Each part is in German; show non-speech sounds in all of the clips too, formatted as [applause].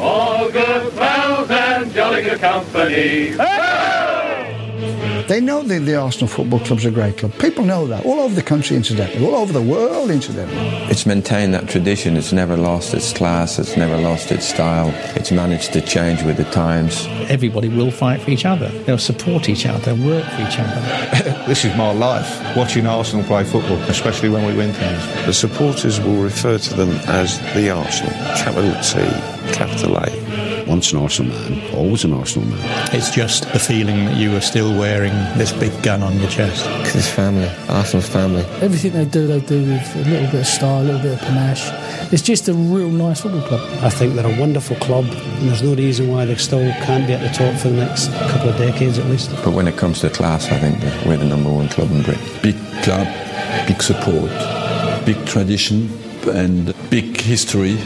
All good pals and jolly good company. They know that the Arsenal Football Club's a great club. People know that. All over the country, incidentally. All over the world, incidentally. It's maintained that tradition. It's never lost its class. It's never lost its style. It's managed to change with the times. Everybody will fight for each other. They'll support each other, They'll work for each other. [laughs] this is my life, watching Arsenal play football, especially when we win things. The supporters will refer to them as the Arsenal, capital T, capital A. Once an Arsenal man, always an Arsenal man. It's just the feeling that you are still wearing this big gun on your chest. Because it's family. Arsenal's family. Everything they do, they do with a little bit of style, a little bit of panache. It's just a real nice football club. I think they're a wonderful club, and there's no reason why they still can't be at the top for the next couple of decades at least. But when it comes to class, I think we're the number one club in Britain. Big club, big support, big tradition, and big history.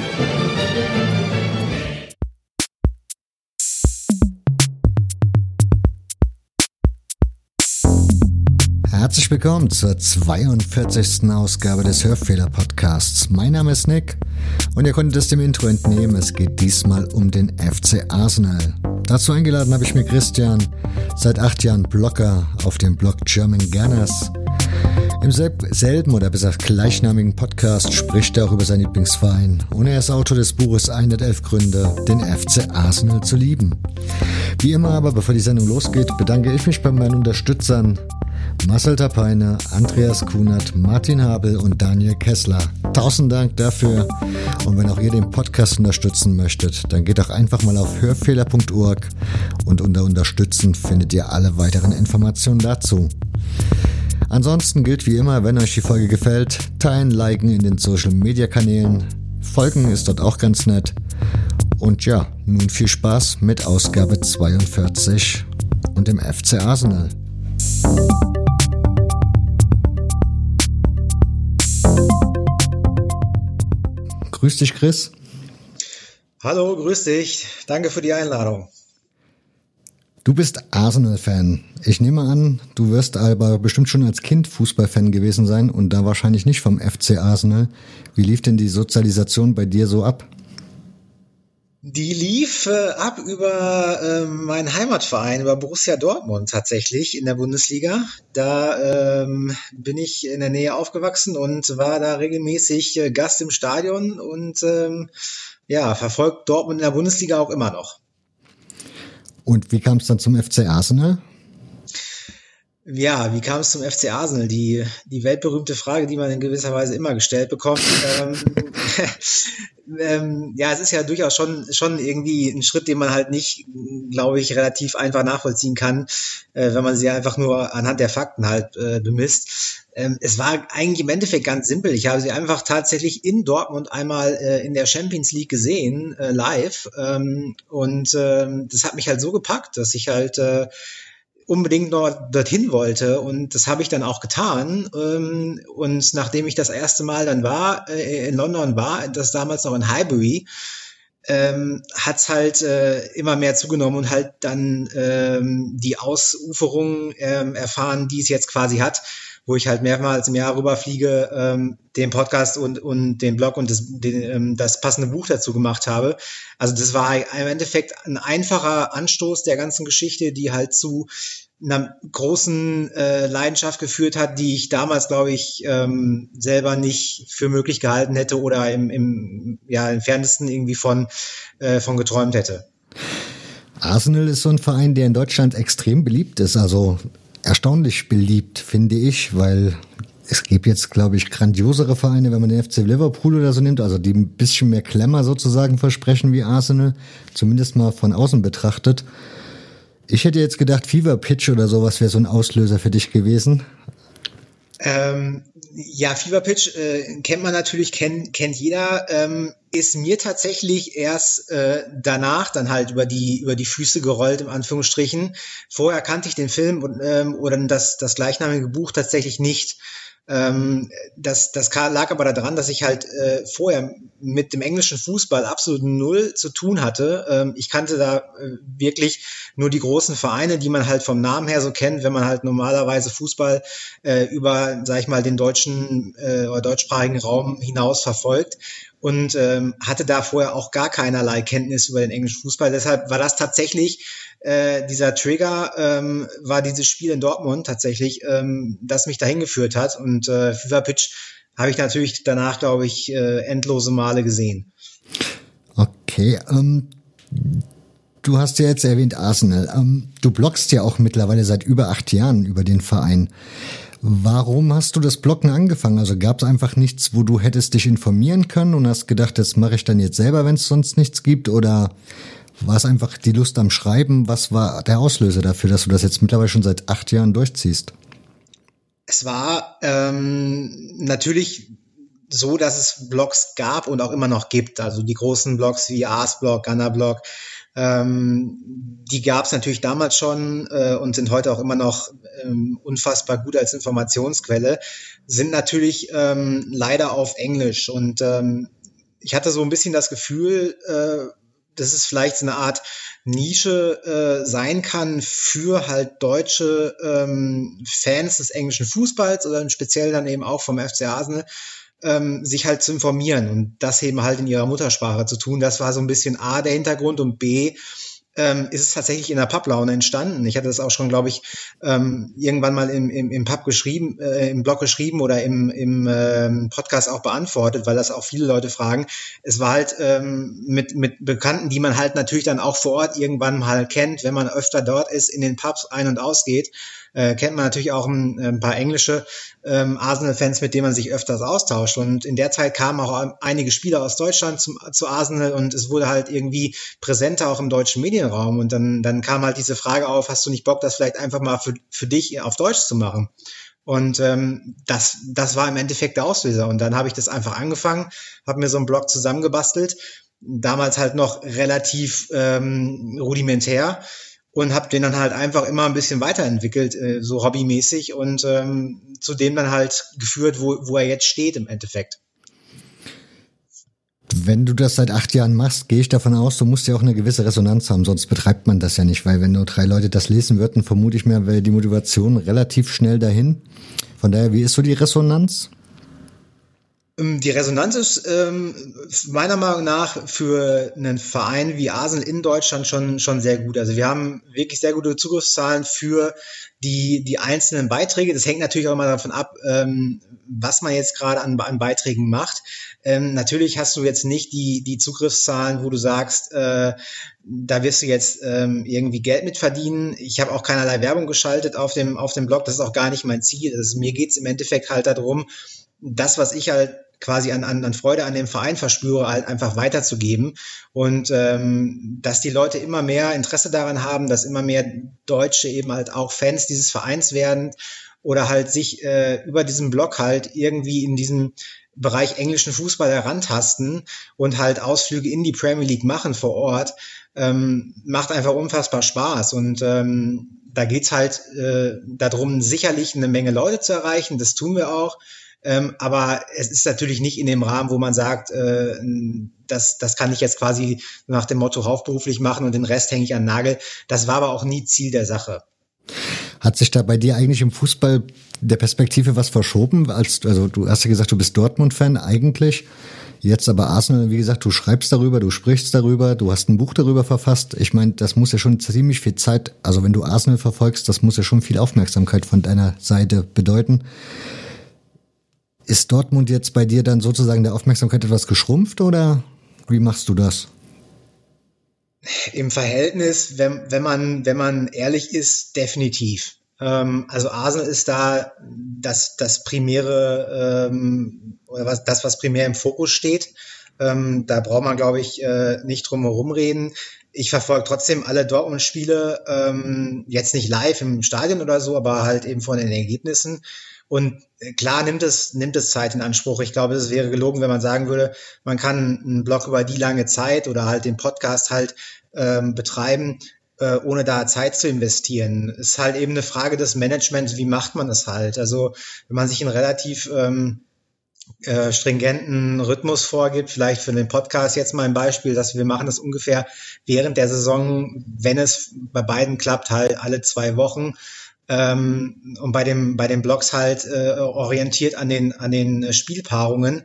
Herzlich willkommen zur 42. Ausgabe des Hörfehler-Podcasts. Mein Name ist Nick und ihr konntet es dem Intro entnehmen, es geht diesmal um den FC Arsenal. Dazu eingeladen habe ich mir Christian, seit acht Jahren Blogger auf dem Blog German Gunners. Im selben oder besser gleichnamigen Podcast spricht er auch über seinen Lieblingsverein und er ist Autor des Buches 111 Gründe, den FC Arsenal zu lieben. Wie immer aber, bevor die Sendung losgeht, bedanke ich mich bei meinen Unterstützern Marcel Tapeine, Andreas Kunert, Martin Habel und Daniel Kessler. Tausend Dank dafür. Und wenn auch ihr den Podcast unterstützen möchtet, dann geht doch einfach mal auf hörfehler.org und unter Unterstützen findet ihr alle weiteren Informationen dazu. Ansonsten gilt wie immer, wenn euch die Folge gefällt, teilen, liken in den Social Media Kanälen. Folgen ist dort auch ganz nett. Und ja, nun viel Spaß mit Ausgabe 42 und dem FC Arsenal. Grüß dich, Chris. Hallo, grüß dich. Danke für die Einladung. Du bist Arsenal-Fan. Ich nehme an, du wirst aber bestimmt schon als Kind Fußballfan gewesen sein und da wahrscheinlich nicht vom FC Arsenal. Wie lief denn die Sozialisation bei dir so ab? Die lief äh, ab über äh, meinen Heimatverein, über Borussia Dortmund tatsächlich in der Bundesliga. Da ähm, bin ich in der Nähe aufgewachsen und war da regelmäßig äh, Gast im Stadion und ähm, ja, verfolgt Dortmund in der Bundesliga auch immer noch. Und wie kam es dann zum FC Arsenal? Ja, wie kam es zum FC Arsenal? Die, die weltberühmte Frage, die man in gewisser Weise immer gestellt bekommt. ähm, [laughs] ähm, ja, es ist ja durchaus schon, schon irgendwie ein Schritt, den man halt nicht, glaube ich, relativ einfach nachvollziehen kann, äh, wenn man sie einfach nur anhand der Fakten halt äh, bemisst. Ähm, es war eigentlich im Endeffekt ganz simpel. Ich habe sie einfach tatsächlich in Dortmund einmal äh, in der Champions League gesehen, äh, live. Ähm, und ähm, das hat mich halt so gepackt, dass ich halt äh, unbedingt noch dorthin wollte. Und das habe ich dann auch getan. Ähm, und nachdem ich das erste Mal dann war äh, in London war, das damals noch in Highbury, ähm, hat es halt äh, immer mehr zugenommen und halt dann ähm, die Ausuferung ähm, erfahren, die es jetzt quasi hat wo ich halt mehrmals im Jahr rüberfliege, ähm, den Podcast und, und den Blog und das, den, ähm, das passende Buch dazu gemacht habe. Also das war im Endeffekt ein einfacher Anstoß der ganzen Geschichte, die halt zu einer großen äh, Leidenschaft geführt hat, die ich damals, glaube ich, ähm, selber nicht für möglich gehalten hätte oder im, im ja, entferntesten irgendwie von, äh, von geträumt hätte. Arsenal ist so ein Verein, der in Deutschland extrem beliebt ist. Also erstaunlich beliebt, finde ich, weil es gibt jetzt, glaube ich, grandiosere Vereine, wenn man den FC Liverpool oder so nimmt, also die ein bisschen mehr Klemmer sozusagen versprechen wie Arsenal, zumindest mal von außen betrachtet. Ich hätte jetzt gedacht, Fever Pitch oder sowas wäre so ein Auslöser für dich gewesen. Ähm, ja, Fever Pitch äh, kennt man natürlich, kennt, kennt jeder. Ähm, ist mir tatsächlich erst äh, danach dann halt über die über die Füße gerollt im Anführungsstrichen. Vorher kannte ich den Film und, ähm, oder das das gleichnamige Buch tatsächlich nicht. Ähm, das, das lag aber daran, dass ich halt äh, vorher mit dem englischen Fußball absolut null zu tun hatte. Ähm, ich kannte da äh, wirklich nur die großen Vereine, die man halt vom Namen her so kennt, wenn man halt normalerweise Fußball äh, über, sag ich mal, den deutschen äh, oder deutschsprachigen Raum hinaus verfolgt und ähm, hatte da vorher auch gar keinerlei Kenntnis über den englischen Fußball. Deshalb war das tatsächlich äh, dieser Trigger, ähm, war dieses Spiel in Dortmund tatsächlich, ähm, das mich dahin geführt hat. Und äh, FIFA Pitch habe ich natürlich danach, glaube ich, äh, endlose Male gesehen. Okay, ähm, du hast ja jetzt erwähnt Arsenal. Ähm, du bloggst ja auch mittlerweile seit über acht Jahren über den Verein. Warum hast du das Bloggen angefangen? Also gab es einfach nichts, wo du hättest dich informieren können und hast gedacht, das mache ich dann jetzt selber, wenn es sonst nichts gibt? Oder war es einfach die Lust am Schreiben? Was war der Auslöser dafür, dass du das jetzt mittlerweile schon seit acht Jahren durchziehst? Es war ähm, natürlich so, dass es Blogs gab und auch immer noch gibt. Also die großen Blogs wie Ars-Blog, Gunner-Blog, ähm, die gab es natürlich damals schon äh, und sind heute auch immer noch ähm, unfassbar gut als Informationsquelle, sind natürlich ähm, leider auf Englisch. Und ähm, ich hatte so ein bisschen das Gefühl, äh, dass es vielleicht so eine Art Nische äh, sein kann für halt deutsche ähm, Fans des englischen Fußballs oder speziell dann eben auch vom FC Arsenal, ähm, sich halt zu informieren und das eben halt in ihrer Muttersprache zu tun. Das war so ein bisschen A der Hintergrund und B ähm, ist es tatsächlich in der Publaune entstanden. Ich hatte das auch schon, glaube ich, ähm, irgendwann mal im, im, im Pub geschrieben, äh, im Blog geschrieben oder im, im ähm, Podcast auch beantwortet, weil das auch viele Leute fragen. Es war halt ähm, mit, mit Bekannten, die man halt natürlich dann auch vor Ort irgendwann mal kennt, wenn man öfter dort ist, in den Pubs ein- und ausgeht äh, kennt man natürlich auch ein, ein paar englische ähm, Arsenal-Fans, mit denen man sich öfters austauscht. Und in der Zeit kamen auch einige Spieler aus Deutschland zum, zu Arsenal und es wurde halt irgendwie präsenter auch im deutschen Medienraum. Und dann, dann kam halt diese Frage auf, hast du nicht Bock, das vielleicht einfach mal für, für dich auf Deutsch zu machen? Und ähm, das, das war im Endeffekt der Auslöser. Und dann habe ich das einfach angefangen, habe mir so einen Blog zusammengebastelt, damals halt noch relativ ähm, rudimentär und habe den dann halt einfach immer ein bisschen weiterentwickelt, äh, so hobbymäßig und ähm, zu dem dann halt geführt, wo, wo er jetzt steht im Endeffekt. Wenn du das seit acht Jahren machst, gehe ich davon aus, du musst ja auch eine gewisse Resonanz haben, sonst betreibt man das ja nicht, weil wenn nur drei Leute das lesen würden, vermute ich mir, wäre die Motivation relativ schnell dahin. Von daher, wie ist so die Resonanz? Ähm, die Resonanz ist ähm, meiner Meinung nach für einen Verein wie Arsenal in Deutschland schon, schon sehr gut. Also wir haben wirklich sehr gute Zugriffszahlen für die, die einzelnen Beiträge. Das hängt natürlich auch immer davon ab, ähm, was man jetzt gerade an, an Beiträgen macht. Ähm, natürlich hast du jetzt nicht die, die Zugriffszahlen, wo du sagst, äh, da wirst du jetzt ähm, irgendwie Geld mit verdienen. Ich habe auch keinerlei Werbung geschaltet auf dem, auf dem Blog. Das ist auch gar nicht mein Ziel. Also mir geht's im Endeffekt halt darum, das, was ich halt quasi an, an, an Freude an dem Verein verspüre, halt einfach weiterzugeben. Und ähm, dass die Leute immer mehr Interesse daran haben, dass immer mehr Deutsche eben halt auch Fans dieses Vereins werden oder halt sich äh, über diesen Blog halt irgendwie in diesem Bereich englischen Fußball herantasten und halt Ausflüge in die Premier League machen vor Ort, ähm, macht einfach unfassbar Spaß. Und ähm, da geht's halt äh, darum, sicherlich eine Menge Leute zu erreichen. Das tun wir auch. Ähm, aber es ist natürlich nicht in dem Rahmen, wo man sagt, äh, das, das kann ich jetzt quasi nach dem Motto hauptberuflich machen und den Rest hänge ich an Nagel. Das war aber auch nie Ziel der Sache. Hat sich da bei dir eigentlich im Fußball der Perspektive was verschoben? Als, also du hast ja gesagt, du bist Dortmund-Fan eigentlich. Jetzt aber Arsenal, wie gesagt, du schreibst darüber, du sprichst darüber, du hast ein Buch darüber verfasst. Ich meine, das muss ja schon ziemlich viel Zeit, also wenn du Arsenal verfolgst, das muss ja schon viel Aufmerksamkeit von deiner Seite bedeuten. Ist Dortmund jetzt bei dir dann sozusagen der Aufmerksamkeit etwas geschrumpft oder wie machst du das? Im Verhältnis, wenn, wenn, man, wenn man ehrlich ist, definitiv. Ähm, also Arsenal ist da das, das primäre, ähm, oder was, das, was primär im Fokus steht. Ähm, da braucht man, glaube ich, äh, nicht drum herum reden. Ich verfolge trotzdem alle Dortmund-Spiele, ähm, jetzt nicht live im Stadion oder so, aber halt eben von den Ergebnissen. Und äh, klar nimmt es, nimmt es Zeit in Anspruch. Ich glaube, es wäre gelogen, wenn man sagen würde, man kann einen Blog über die lange Zeit oder halt den Podcast halt ähm, betreiben, äh, ohne da Zeit zu investieren. Es ist halt eben eine Frage des Managements, wie macht man das halt? Also wenn man sich ein relativ ähm, äh, stringenten Rhythmus vorgibt. Vielleicht für den Podcast jetzt mal ein Beispiel, dass wir machen das ungefähr während der Saison, wenn es bei beiden klappt, halt alle zwei Wochen. Ähm, und bei dem bei den Blogs halt äh, orientiert an den an den Spielpaarungen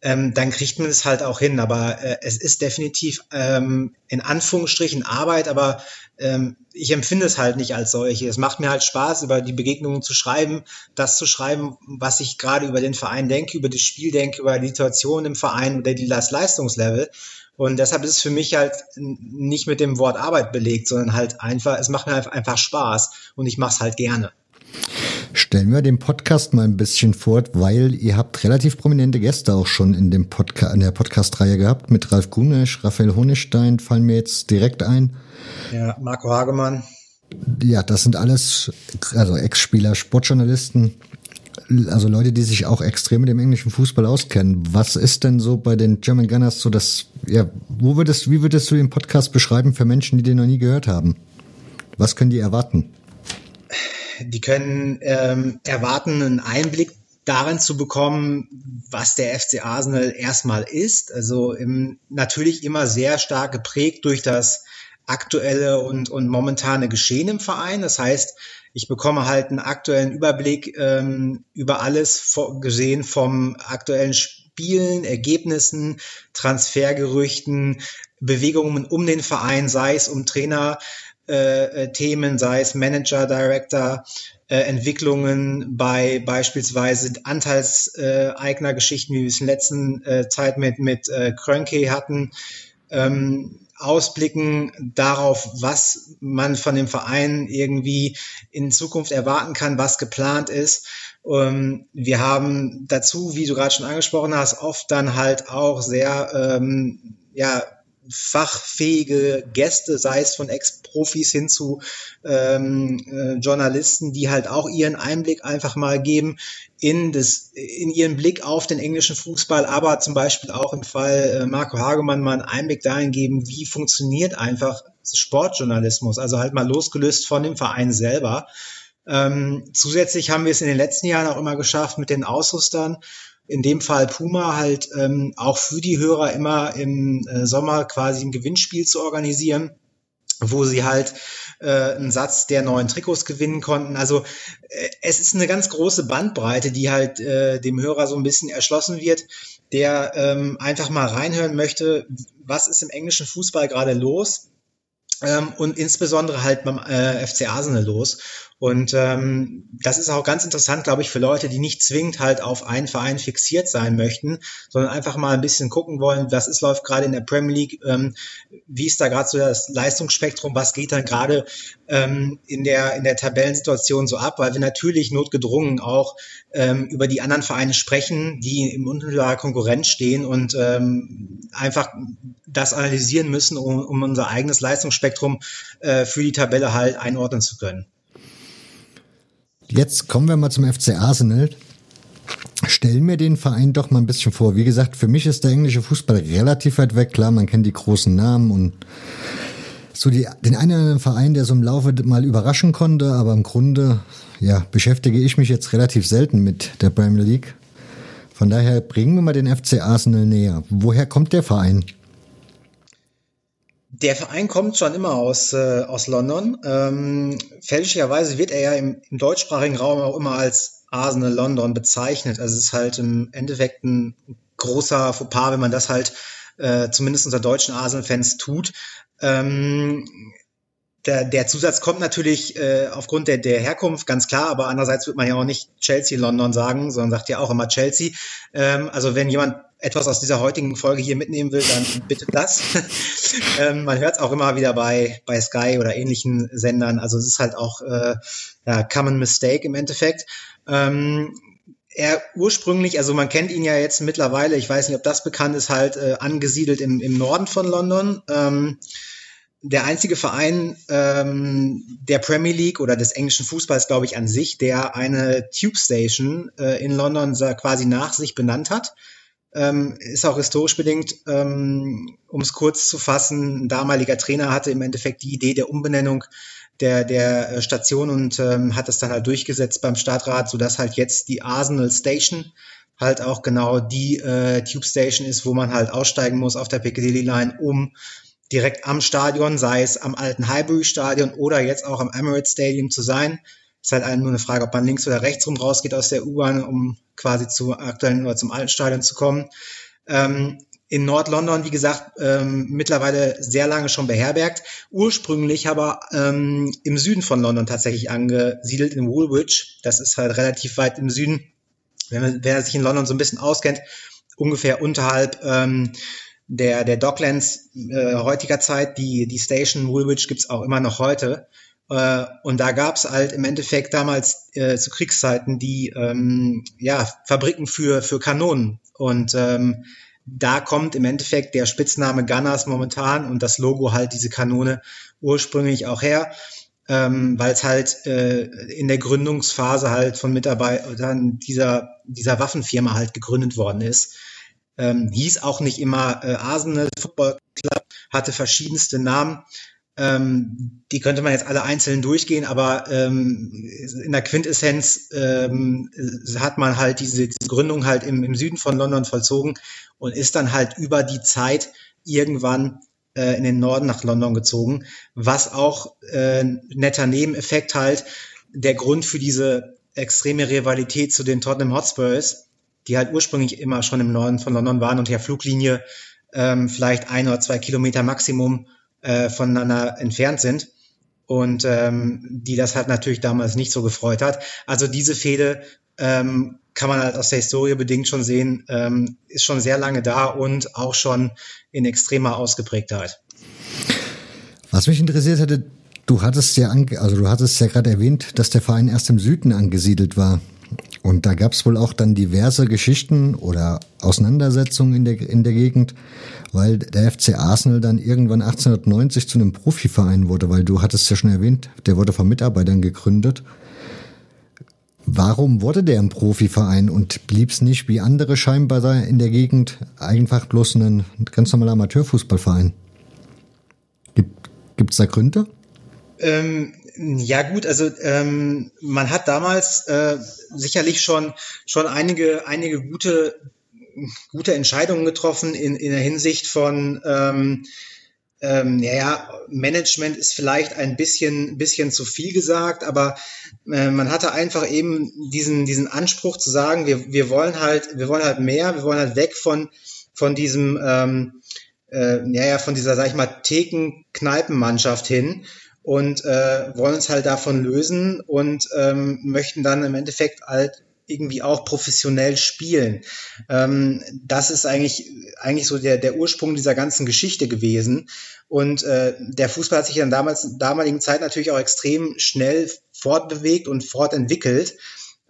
ähm, dann kriegt man es halt auch hin. Aber äh, es ist definitiv ähm, in Anführungsstrichen Arbeit, aber ähm, ich empfinde es halt nicht als solche. Es macht mir halt Spaß, über die Begegnungen zu schreiben, das zu schreiben, was ich gerade über den Verein denke, über das Spiel denke, über die Situation im Verein oder das Leistungslevel. Und deshalb ist es für mich halt nicht mit dem Wort Arbeit belegt, sondern halt einfach, es macht mir einfach Spaß und ich mache es halt gerne. Stellen wir den Podcast mal ein bisschen vor, weil ihr habt relativ prominente Gäste auch schon in dem Podcast, in der Podcast-Reihe gehabt. Mit Ralf Gunesch, Raphael Honigstein fallen mir jetzt direkt ein. Ja, Marco Hagemann. Ja, das sind alles, also Ex-Spieler, Sportjournalisten, also Leute, die sich auch extrem mit dem englischen Fußball auskennen. Was ist denn so bei den German Gunners so das, ja, wo würdest, wie würdest du den Podcast beschreiben für Menschen, die den noch nie gehört haben? Was können die erwarten? die können ähm, erwarten, einen Einblick darin zu bekommen, was der FC Arsenal erstmal ist. Also im, natürlich immer sehr stark geprägt durch das aktuelle und, und momentane Geschehen im Verein. Das heißt, ich bekomme halt einen aktuellen Überblick ähm, über alles gesehen vom aktuellen Spielen, Ergebnissen, Transfergerüchten, Bewegungen um den Verein, sei es um Trainer, äh, äh, Themen, sei es Manager, Director, äh, Entwicklungen bei beispielsweise Anteilseignergeschichten, wie wir es in der letzten äh, Zeit mit, mit Krönke hatten, ähm, Ausblicken darauf, was man von dem Verein irgendwie in Zukunft erwarten kann, was geplant ist. Ähm, wir haben dazu, wie du gerade schon angesprochen hast, oft dann halt auch sehr ähm, ja, fachfähige Gäste, sei es von Ex-Profis hin zu ähm, äh, Journalisten, die halt auch ihren Einblick einfach mal geben in das, in ihren Blick auf den englischen Fußball, aber zum Beispiel auch im Fall äh, Marco Hagemann mal einen Einblick dahin geben, wie funktioniert einfach Sportjournalismus, also halt mal losgelöst von dem Verein selber. Ähm, zusätzlich haben wir es in den letzten Jahren auch immer geschafft, mit den Ausrüstern in dem Fall Puma halt ähm, auch für die Hörer immer im äh, Sommer quasi ein Gewinnspiel zu organisieren wo sie halt äh, einen Satz der neuen Trikots gewinnen konnten. Also äh, es ist eine ganz große Bandbreite, die halt äh, dem Hörer so ein bisschen erschlossen wird, der ähm, einfach mal reinhören möchte, was ist im englischen Fußball gerade los ähm, und insbesondere halt beim äh, FC Arsenal los. Und ähm, das ist auch ganz interessant, glaube ich, für Leute, die nicht zwingend halt auf einen Verein fixiert sein möchten, sondern einfach mal ein bisschen gucken wollen, was ist läuft gerade in der Premier League, ähm, wie ist da gerade so das Leistungsspektrum, was geht dann gerade ähm, in der in der Tabellensituation so ab, weil wir natürlich notgedrungen auch ähm, über die anderen Vereine sprechen, die im unmittelbarer Konkurrenz stehen und ähm, einfach das analysieren müssen, um, um unser eigenes Leistungsspektrum äh, für die Tabelle halt einordnen zu können. Jetzt kommen wir mal zum FC Arsenal. Stellen mir den Verein doch mal ein bisschen vor. Wie gesagt, für mich ist der englische Fußball relativ weit weg. Klar, man kennt die großen Namen und so die, den einen oder anderen Verein, der so im Laufe mal überraschen konnte, aber im Grunde, ja, beschäftige ich mich jetzt relativ selten mit der Premier League. Von daher bringen wir mal den FC Arsenal näher. Woher kommt der Verein? Der Verein kommt schon immer aus, äh, aus London. Ähm, fälschlicherweise wird er ja im, im deutschsprachigen Raum auch immer als Arsenal London bezeichnet. Also es ist halt im Endeffekt ein großer Fauxpas, wenn man das halt äh, zumindest unter deutschen Arsenal-Fans tut. Ähm, der, der Zusatz kommt natürlich äh, aufgrund der, der Herkunft, ganz klar, aber andererseits wird man ja auch nicht Chelsea London sagen, sondern sagt ja auch immer Chelsea. Ähm, also wenn jemand etwas aus dieser heutigen Folge hier mitnehmen will, dann bitte das. [laughs] ähm, man hört es auch immer wieder bei, bei Sky oder ähnlichen Sendern. Also es ist halt auch äh, ja, Common Mistake im Endeffekt. Ähm, er ursprünglich, also man kennt ihn ja jetzt mittlerweile, ich weiß nicht, ob das bekannt ist, halt äh, angesiedelt im, im Norden von London. Ähm, der einzige Verein ähm, der Premier League oder des englischen Fußballs, glaube ich, an sich, der eine Tube Station äh, in London quasi nach sich benannt hat. Ähm, ist auch historisch bedingt, ähm, um es kurz zu fassen, ein damaliger Trainer hatte im Endeffekt die Idee der Umbenennung der, der äh, Station und ähm, hat es dann halt durchgesetzt beim Stadtrat, sodass halt jetzt die Arsenal Station halt auch genau die äh, Tube Station ist, wo man halt aussteigen muss auf der Piccadilly Line, um direkt am Stadion, sei es am alten Highbury Stadion oder jetzt auch am Emirates Stadium zu sein. Ist halt nur eine Frage, ob man links oder rechts rum rausgeht aus der U-Bahn, um quasi zu aktuellen oder zum alten Stadion zu kommen. Ähm, in Nord-London, wie gesagt, ähm, mittlerweile sehr lange schon beherbergt. Ursprünglich aber ähm, im Süden von London tatsächlich angesiedelt, in Woolwich. Das ist halt relativ weit im Süden. Wenn man, wer sich in London so ein bisschen auskennt, ungefähr unterhalb ähm, der, der Docklands äh, heutiger Zeit, die, die Station Woolwich gibt's auch immer noch heute. Äh, und da gab's halt im Endeffekt damals äh, zu Kriegszeiten die ähm, ja, Fabriken für, für Kanonen. Und ähm, da kommt im Endeffekt der Spitzname Gunners momentan und das Logo halt diese Kanone ursprünglich auch her, ähm, weil es halt äh, in der Gründungsphase halt von Mitarbeitern dieser, dieser Waffenfirma halt gegründet worden ist. Ähm, hieß auch nicht immer äh, Arsenal Football Club, hatte verschiedenste Namen. Ähm, die könnte man jetzt alle einzeln durchgehen, aber ähm, in der Quintessenz ähm, hat man halt diese, diese Gründung halt im, im Süden von London vollzogen und ist dann halt über die Zeit irgendwann äh, in den Norden nach London gezogen, was auch äh, netter Nebeneffekt halt der Grund für diese extreme Rivalität zu den Tottenham Hotspurs, die halt ursprünglich immer schon im Norden von London waren und der Fluglinie ähm, vielleicht ein oder zwei Kilometer Maximum äh, voneinander entfernt sind und ähm, die das halt natürlich damals nicht so gefreut hat. Also diese Fehde ähm, kann man halt aus der Historie bedingt schon sehen, ähm, ist schon sehr lange da und auch schon in extremer Ausgeprägtheit. Was mich interessiert hätte, du hattest ja, also du hattest ja gerade erwähnt, dass der Verein erst im Süden angesiedelt war. Und da gab es wohl auch dann diverse Geschichten oder Auseinandersetzungen in der, in der Gegend, weil der FC Arsenal dann irgendwann 1890 zu einem Profiverein wurde, weil du hattest ja schon erwähnt, der wurde von Mitarbeitern gegründet. Warum wurde der ein Profiverein und blieb es nicht wie andere scheinbar in der Gegend einfach bloß ein ganz normaler Amateurfußballverein? Gibt es da Gründe? Ähm, ja gut, also ähm, man hat damals äh, sicherlich schon schon einige einige gute gute Entscheidungen getroffen in, in der Hinsicht von ähm, ähm, ja, Management ist vielleicht ein bisschen, bisschen zu viel gesagt, aber äh, man hatte einfach eben diesen, diesen Anspruch zu sagen, wir, wir wollen halt, wir wollen halt mehr, wir wollen halt weg von, von diesem, ähm, äh, ja, ja, von dieser, sag ich mal, Theken-Kneipenmannschaft hin und äh, wollen uns halt davon lösen und ähm, möchten dann im Endeffekt halt irgendwie auch professionell spielen. Ähm, das ist eigentlich, eigentlich so der, der Ursprung dieser ganzen Geschichte gewesen. Und äh, der Fußball hat sich dann damals, damaligen Zeit natürlich auch extrem schnell fortbewegt und fortentwickelt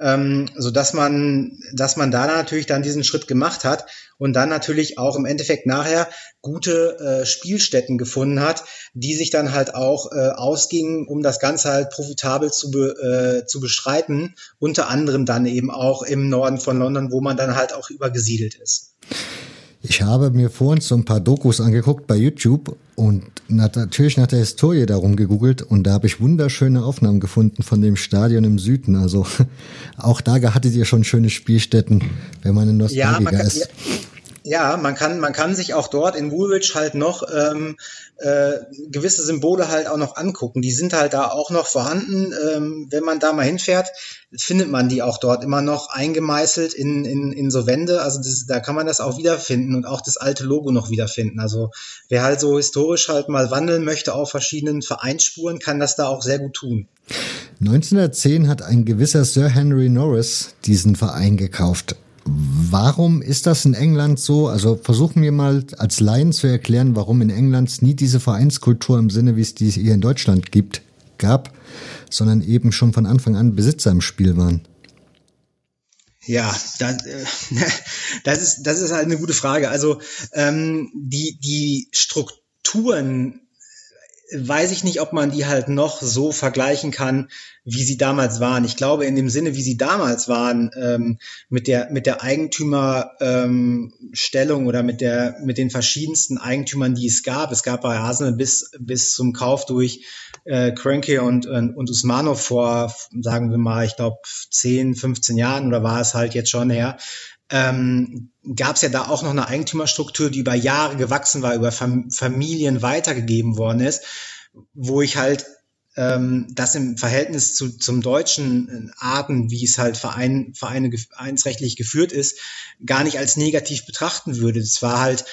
ähm, so dass man, dass man da natürlich dann diesen Schritt gemacht hat und dann natürlich auch im Endeffekt nachher gute äh, Spielstätten gefunden hat, die sich dann halt auch äh, ausgingen, um das Ganze halt profitabel zu, be, äh, zu bestreiten, unter anderem dann eben auch im Norden von London, wo man dann halt auch übergesiedelt ist. Ich habe mir vorhin so ein paar Dokus angeguckt bei YouTube und natürlich nach der Historie darum gegoogelt und da habe ich wunderschöne Aufnahmen gefunden von dem Stadion im Süden. Also [laughs] auch da hattet ihr schon schöne Spielstätten, wenn man in Nostalgiker ja, ist. Ja, ja, man kann, man kann sich auch dort in Woolwich halt noch ähm, äh, gewisse Symbole halt auch noch angucken. Die sind halt da auch noch vorhanden. Ähm, wenn man da mal hinfährt, findet man die auch dort immer noch eingemeißelt in, in, in so Wände. Also das, da kann man das auch wiederfinden und auch das alte Logo noch wiederfinden. Also wer halt so historisch halt mal wandeln möchte auf verschiedenen Vereinsspuren, kann das da auch sehr gut tun. 1910 hat ein gewisser Sir Henry Norris diesen Verein gekauft. Warum ist das in England so? Also versuchen wir mal als Laien zu erklären, warum in England nie diese Vereinskultur im Sinne, wie es die hier in Deutschland gibt, gab, sondern eben schon von Anfang an Besitzer im Spiel waren. Ja, das, äh, [laughs] das, ist, das ist halt eine gute Frage. Also ähm, die, die Strukturen weiß ich nicht, ob man die halt noch so vergleichen kann, wie sie damals waren. Ich glaube, in dem Sinne, wie sie damals waren, ähm, mit der mit der Eigentümerstellung ähm, oder mit der mit den verschiedensten Eigentümern, die es gab. Es gab bei Arsenal bis bis zum Kauf durch äh, Cranky und, und und Usmanov vor, sagen wir mal, ich glaube 10, 15 Jahren oder war es halt jetzt schon her ähm, gab es ja da auch noch eine Eigentümerstruktur, die über Jahre gewachsen war, über Fam Familien weitergegeben worden ist, wo ich halt ähm, das im Verhältnis zu, zum deutschen äh, Arten, wie es halt Verein, Vereine vereinsrechtlich geführt ist, gar nicht als negativ betrachten würde. Es war halt,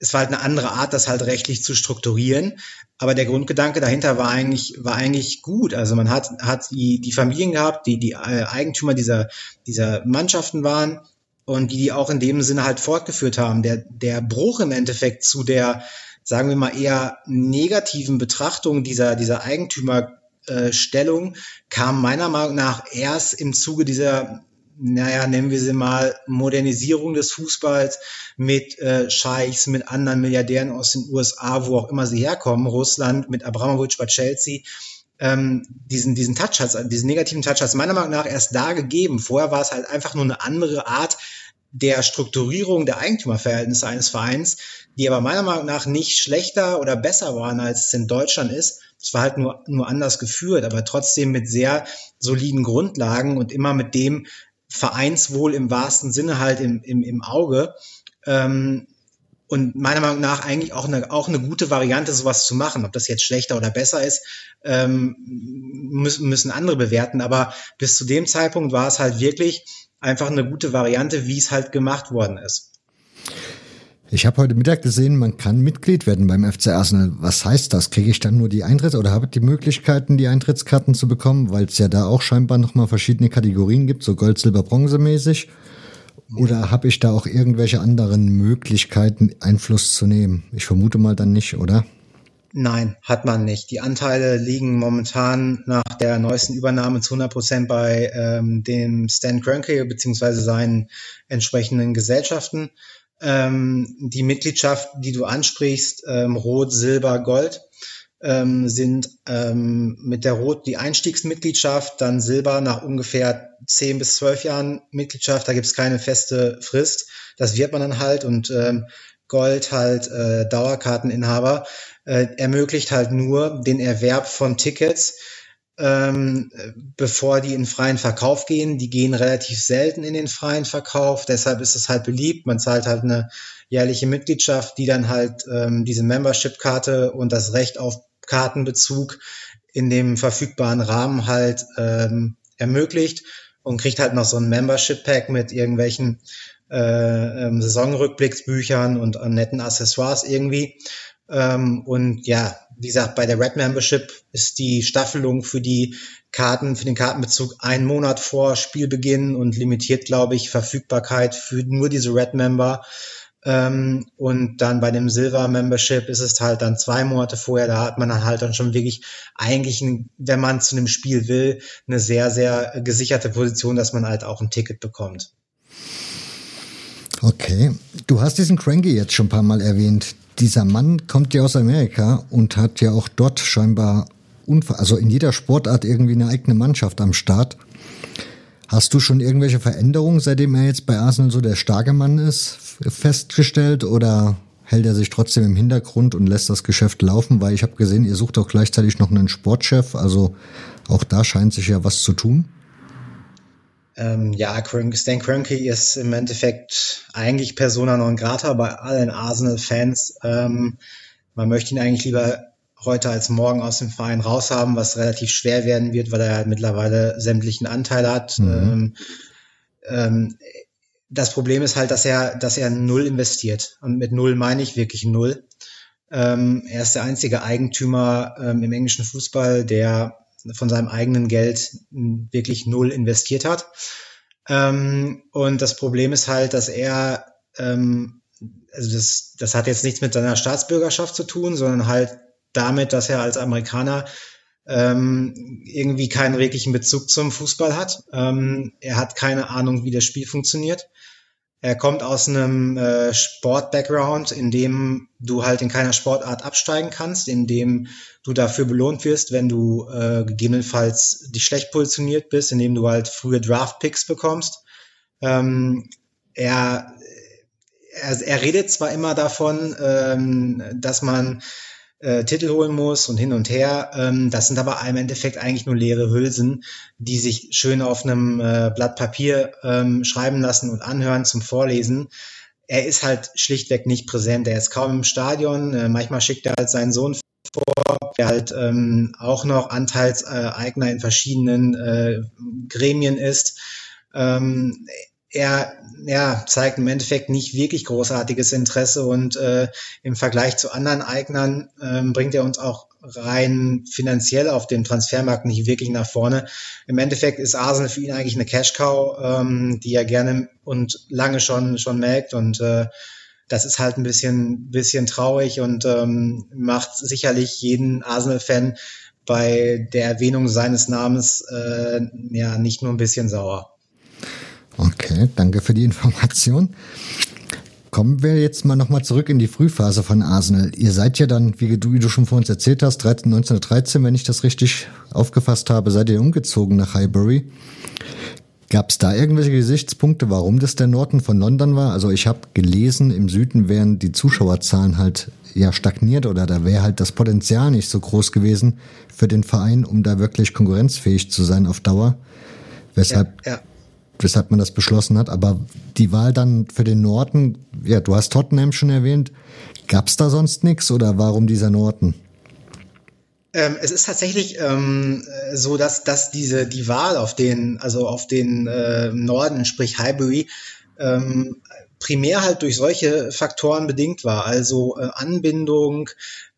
es war halt eine andere Art, das halt rechtlich zu strukturieren. Aber der Grundgedanke dahinter war eigentlich, war eigentlich gut. Also man hat, hat die, die Familien gehabt, die die äh, Eigentümer dieser, dieser Mannschaften waren und die die auch in dem Sinne halt fortgeführt haben. Der, der Bruch im Endeffekt zu der, sagen wir mal, eher negativen Betrachtung dieser, dieser Eigentümerstellung kam meiner Meinung nach erst im Zuge dieser, naja, nennen wir sie mal, Modernisierung des Fußballs mit äh, Scheichs, mit anderen Milliardären aus den USA, wo auch immer sie herkommen, Russland, mit Abramovic bei Chelsea. Ähm, diesen, diesen Touch hat, diesen negativen Touch hat es meiner Meinung nach erst da gegeben. Vorher war es halt einfach nur eine andere Art der Strukturierung der Eigentümerverhältnisse eines Vereins, die aber meiner Meinung nach nicht schlechter oder besser waren, als es in Deutschland ist. Es war halt nur, nur anders geführt, aber trotzdem mit sehr soliden Grundlagen und immer mit dem Vereinswohl im wahrsten Sinne halt im, im, im Auge. Ähm, und meiner Meinung nach eigentlich auch eine, auch eine gute Variante, sowas zu machen. Ob das jetzt schlechter oder besser ist, ähm, müssen, müssen andere bewerten. Aber bis zu dem Zeitpunkt war es halt wirklich einfach eine gute Variante, wie es halt gemacht worden ist. Ich habe heute Mittag gesehen, man kann Mitglied werden beim FC Arsenal. Was heißt das? Kriege ich dann nur die Eintritts- oder habe ich die Möglichkeiten, die Eintrittskarten zu bekommen, weil es ja da auch scheinbar nochmal verschiedene Kategorien gibt, so Gold, Silber, Bronze mäßig? Oder habe ich da auch irgendwelche anderen Möglichkeiten, Einfluss zu nehmen? Ich vermute mal dann nicht, oder? Nein, hat man nicht. Die Anteile liegen momentan nach der neuesten Übernahme zu 100 Prozent bei ähm, dem Stan Kroenke beziehungsweise seinen entsprechenden Gesellschaften. Ähm, die Mitgliedschaft, die du ansprichst, ähm, Rot, Silber, Gold, ähm, sind ähm, mit der Rot die Einstiegsmitgliedschaft, dann Silber nach ungefähr 10 bis 12 Jahren Mitgliedschaft. Da gibt es keine feste Frist. Das wird man dann halt und ähm, Gold halt äh, Dauerkarteninhaber äh, ermöglicht halt nur den Erwerb von Tickets, ähm, bevor die in freien Verkauf gehen. Die gehen relativ selten in den freien Verkauf, deshalb ist es halt beliebt. Man zahlt halt eine jährliche Mitgliedschaft, die dann halt ähm, diese Membership-Karte und das Recht auf Kartenbezug in dem verfügbaren Rahmen halt ähm, ermöglicht und kriegt halt noch so ein Membership-Pack mit irgendwelchen äh, ähm, Saisonrückblicksbüchern und an netten Accessoires irgendwie. Ähm, und ja, wie gesagt, bei der Red Membership ist die Staffelung für die Karten, für den Kartenbezug einen Monat vor Spielbeginn und limitiert, glaube ich, Verfügbarkeit für nur diese Red Member. Ähm, und dann bei dem Silver Membership ist es halt dann zwei Monate vorher, da hat man dann halt dann schon wirklich eigentlich, wenn man zu einem Spiel will, eine sehr, sehr gesicherte Position, dass man halt auch ein Ticket bekommt. Okay, du hast diesen Cranky jetzt schon ein paar Mal erwähnt dieser Mann kommt ja aus Amerika und hat ja auch dort scheinbar, also in jeder Sportart irgendwie eine eigene Mannschaft am Start. Hast du schon irgendwelche Veränderungen, seitdem er jetzt bei Arsenal so der starke Mann ist, festgestellt oder hält er sich trotzdem im Hintergrund und lässt das Geschäft laufen? Weil ich habe gesehen, ihr sucht auch gleichzeitig noch einen Sportchef, also auch da scheint sich ja was zu tun. Ähm, ja, Stan Kroenke ist im Endeffekt eigentlich Persona non grata bei allen Arsenal-Fans. Ähm, man möchte ihn eigentlich lieber heute als morgen aus dem Verein raushaben, was relativ schwer werden wird, weil er halt mittlerweile sämtlichen Anteil hat. Mhm. Ähm, ähm, das Problem ist halt, dass er, dass er null investiert. Und mit null meine ich wirklich null. Ähm, er ist der einzige Eigentümer ähm, im englischen Fußball, der von seinem eigenen Geld wirklich null investiert hat. Ähm, und das Problem ist halt, dass er, also das, das hat jetzt nichts mit seiner Staatsbürgerschaft zu tun, sondern halt damit, dass er als Amerikaner ähm, irgendwie keinen wirklichen Bezug zum Fußball hat. Ähm, er hat keine Ahnung, wie das Spiel funktioniert. Er kommt aus einem äh, Sport-Background, in dem du halt in keiner Sportart absteigen kannst, in dem du dafür belohnt wirst, wenn du äh, gegebenenfalls dich schlecht positioniert bist, indem du halt frühe Draft-Picks bekommst. Ähm, er, er, er redet zwar immer davon, ähm, dass man äh, Titel holen muss und hin und her. Ähm, das sind aber im Endeffekt eigentlich nur leere Hülsen, die sich schön auf einem äh, Blatt Papier ähm, schreiben lassen und anhören zum Vorlesen. Er ist halt schlichtweg nicht präsent. Er ist kaum im Stadion. Äh, manchmal schickt er halt seinen Sohn vor, der halt ähm, auch noch Anteilseigner in verschiedenen äh, Gremien ist. Ähm, er ja, zeigt im Endeffekt nicht wirklich großartiges Interesse und äh, im Vergleich zu anderen Eignern ähm, bringt er uns auch rein finanziell auf dem Transfermarkt nicht wirklich nach vorne. Im Endeffekt ist Arsenal für ihn eigentlich eine Cash-Cow, ähm, die er gerne und lange schon schon melkt und äh, das ist halt ein bisschen bisschen traurig und ähm, macht sicherlich jeden Arsenal-Fan bei der Erwähnung seines Namens äh, ja nicht nur ein bisschen sauer. Okay, danke für die Information. Kommen wir jetzt mal nochmal zurück in die Frühphase von Arsenal. Ihr seid ja dann, wie du, wie du schon vor uns erzählt hast, 13, 1913, wenn ich das richtig aufgefasst habe, seid ihr umgezogen nach Highbury. Gab es da irgendwelche Gesichtspunkte, warum das der Norden von London war? Also ich habe gelesen, im Süden wären die Zuschauerzahlen halt ja stagniert oder da wäre halt das Potenzial nicht so groß gewesen für den Verein, um da wirklich konkurrenzfähig zu sein auf Dauer. Weshalb ja, ja weshalb man das beschlossen hat. Aber die Wahl dann für den Norden, ja, du hast Tottenham schon erwähnt. Gab es da sonst nichts oder warum dieser Norden? Ähm, es ist tatsächlich ähm, so, dass, dass diese die Wahl auf den, also auf den äh, Norden, sprich Highbury, ähm, primär halt durch solche Faktoren bedingt war. Also äh, Anbindung,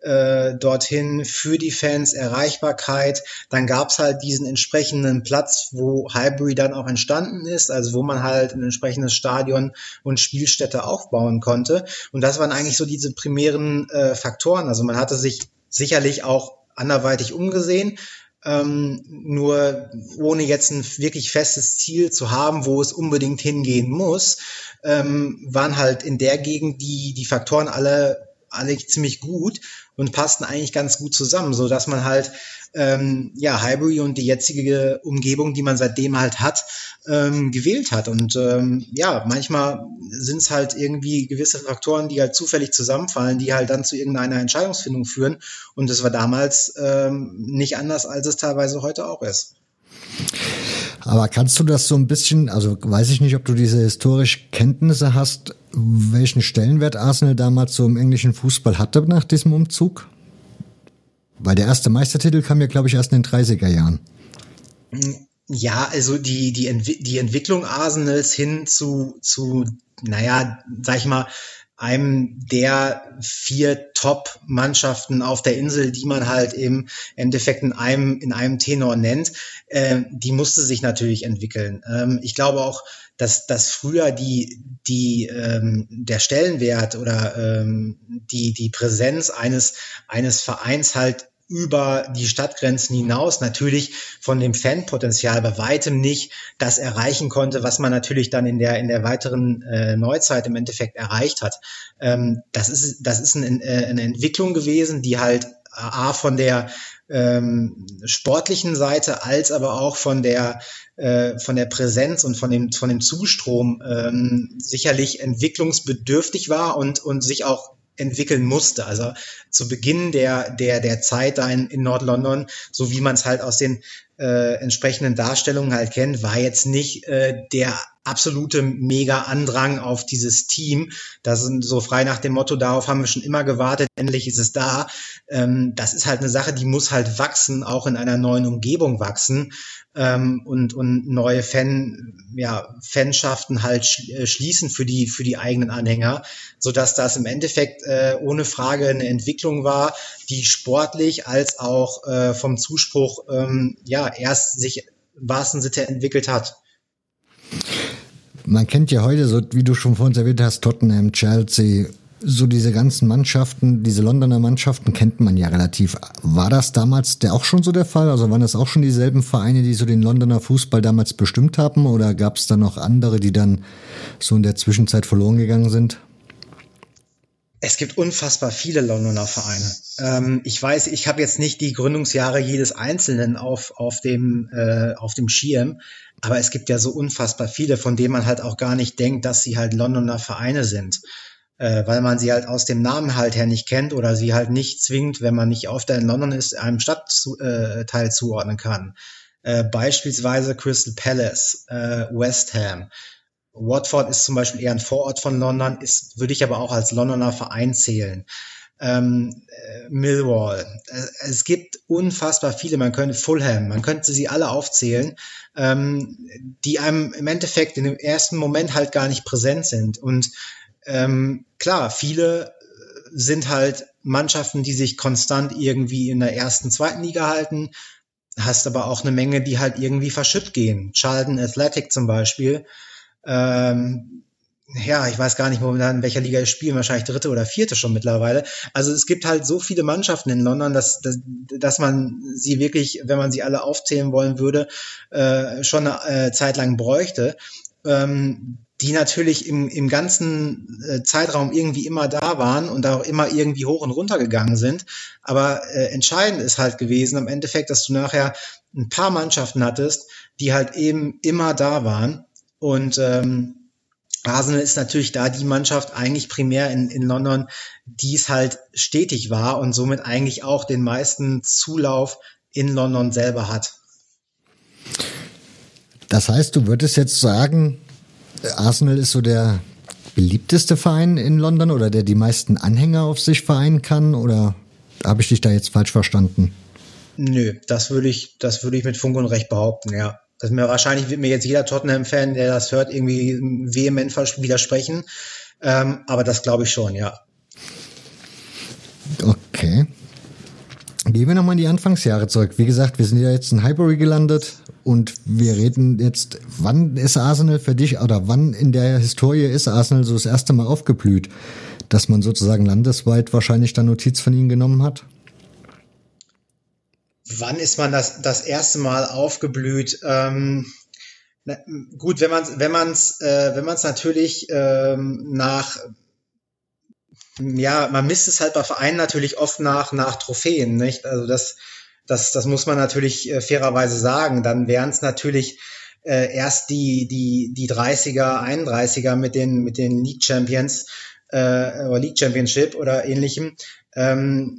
äh, dorthin für die Fans, Erreichbarkeit. Dann gab's halt diesen entsprechenden Platz, wo Highbury dann auch entstanden ist, also wo man halt ein entsprechendes Stadion und Spielstätte aufbauen konnte. Und das waren eigentlich so diese primären äh, Faktoren. Also man hatte sich sicherlich auch anderweitig umgesehen, ähm, nur ohne jetzt ein wirklich festes Ziel zu haben, wo es unbedingt hingehen muss, ähm, waren halt in der Gegend die, die Faktoren alle alle ziemlich gut und passten eigentlich ganz gut zusammen, so dass man halt ähm, ja Highbury und die jetzige Umgebung, die man seitdem halt hat, ähm, gewählt hat. Und ähm, ja, manchmal sind es halt irgendwie gewisse Faktoren, die halt zufällig zusammenfallen, die halt dann zu irgendeiner Entscheidungsfindung führen. Und das war damals ähm, nicht anders, als es teilweise heute auch ist. Aber kannst du das so ein bisschen, also weiß ich nicht, ob du diese historischen Kenntnisse hast, welchen Stellenwert Arsenal damals so im englischen Fußball hatte nach diesem Umzug? Weil der erste Meistertitel kam ja, glaube ich, erst in den 30er Jahren. Ja, also die, die, Entwi die Entwicklung Arsenals hin zu, zu, naja, sag ich mal, einem der vier Top-Mannschaften auf der Insel, die man halt im Endeffekt in einem, in einem Tenor nennt, äh, die musste sich natürlich entwickeln. Ähm, ich glaube auch, dass, dass früher die, die, ähm, der Stellenwert oder ähm, die, die Präsenz eines, eines Vereins halt über die Stadtgrenzen hinaus natürlich von dem Fanpotenzial bei weitem nicht das erreichen konnte, was man natürlich dann in der in der weiteren äh, Neuzeit im Endeffekt erreicht hat. Ähm, das ist das ist ein, äh, eine Entwicklung gewesen, die halt a von der ähm, sportlichen Seite als aber auch von der äh, von der Präsenz und von dem von dem Zustrom ähm, sicherlich entwicklungsbedürftig war und und sich auch entwickeln musste. Also zu Beginn der, der, der Zeit da in, in Nord-London, so wie man es halt aus den äh, entsprechenden Darstellungen halt kennt, war jetzt nicht äh, der absolute mega Andrang auf dieses Team. Das sind so frei nach dem Motto, darauf haben wir schon immer gewartet, endlich ist es da. Ähm, das ist halt eine Sache, die muss halt wachsen, auch in einer neuen Umgebung wachsen ähm, und, und neue Fan, ja, Fanschaften halt äh, schließen für die, für die eigenen Anhänger, so dass das im Endeffekt äh, ohne Frage eine Entwicklung war, die sportlich als auch äh, vom Zuspruch ähm, ja erst sich wahrsten Sinne entwickelt hat. Man kennt ja heute, so wie du schon vorhin erwähnt hast, Tottenham, Chelsea, so diese ganzen Mannschaften, diese Londoner Mannschaften kennt man ja relativ. War das damals der auch schon so der Fall? Also waren das auch schon dieselben Vereine, die so den Londoner Fußball damals bestimmt haben? Oder gab es da noch andere, die dann so in der Zwischenzeit verloren gegangen sind? Es gibt unfassbar viele Londoner Vereine. Ähm, ich weiß, ich habe jetzt nicht die Gründungsjahre jedes Einzelnen auf, auf, dem, äh, auf dem Schirm, aber es gibt ja so unfassbar viele, von denen man halt auch gar nicht denkt, dass sie halt Londoner Vereine sind. Äh, weil man sie halt aus dem Namen halt her nicht kennt oder sie halt nicht zwingend, wenn man nicht oft in London ist, einem Stadtteil äh, zuordnen kann. Äh, beispielsweise Crystal Palace, äh, West Ham. Watford ist zum Beispiel eher ein Vorort von London, ist, würde ich aber auch als Londoner Verein zählen. Ähm, äh, Millwall. Äh, es gibt unfassbar viele, man könnte Fulham, man könnte sie alle aufzählen, ähm, die einem im Endeffekt in dem ersten Moment halt gar nicht präsent sind. Und ähm, klar, viele sind halt Mannschaften, die sich konstant irgendwie in der ersten, zweiten Liga halten. Hast aber auch eine Menge, die halt irgendwie verschütt gehen. Charlton Athletic zum Beispiel. Ähm, ja, ich weiß gar nicht momentan, in welcher Liga ich spiele, wahrscheinlich dritte oder vierte schon mittlerweile. Also es gibt halt so viele Mannschaften in London, dass, dass, dass man sie wirklich, wenn man sie alle aufzählen wollen würde, äh, schon eine äh, Zeit lang bräuchte. Ähm, die natürlich im, im ganzen äh, Zeitraum irgendwie immer da waren und auch immer irgendwie hoch und runter gegangen sind. Aber äh, entscheidend ist halt gewesen am Endeffekt, dass du nachher ein paar Mannschaften hattest, die halt eben immer da waren. Und ähm, Arsenal ist natürlich da die Mannschaft eigentlich primär in, in London, die es halt stetig war und somit eigentlich auch den meisten Zulauf in London selber hat. Das heißt, du würdest jetzt sagen, Arsenal ist so der beliebteste Verein in London oder der die meisten Anhänger auf sich vereinen kann oder habe ich dich da jetzt falsch verstanden? Nö, das würde ich, das würde ich mit Funk und Recht behaupten, ja. Das mir wahrscheinlich wird mir jetzt jeder Tottenham-Fan, der das hört, irgendwie vehement widersprechen. Ähm, aber das glaube ich schon, ja. Okay. Gehen wir nochmal in die Anfangsjahre zurück. Wie gesagt, wir sind ja jetzt in Highbury gelandet und wir reden jetzt, wann ist Arsenal für dich oder wann in der Historie ist Arsenal so das erste Mal aufgeblüht, dass man sozusagen landesweit wahrscheinlich dann Notiz von ihnen genommen hat? Wann ist man das, das erste Mal aufgeblüht? Ähm, na, gut, wenn man wenn man es äh, wenn man es natürlich ähm, nach ja, man misst es halt bei Vereinen natürlich oft nach, nach Trophäen, nicht? Also das, das, das muss man natürlich äh, fairerweise sagen. Dann wären es natürlich äh, erst die, die, die 30er, 31er mit den, mit den League Champions äh, oder League Championship oder ähnlichem. Ähm,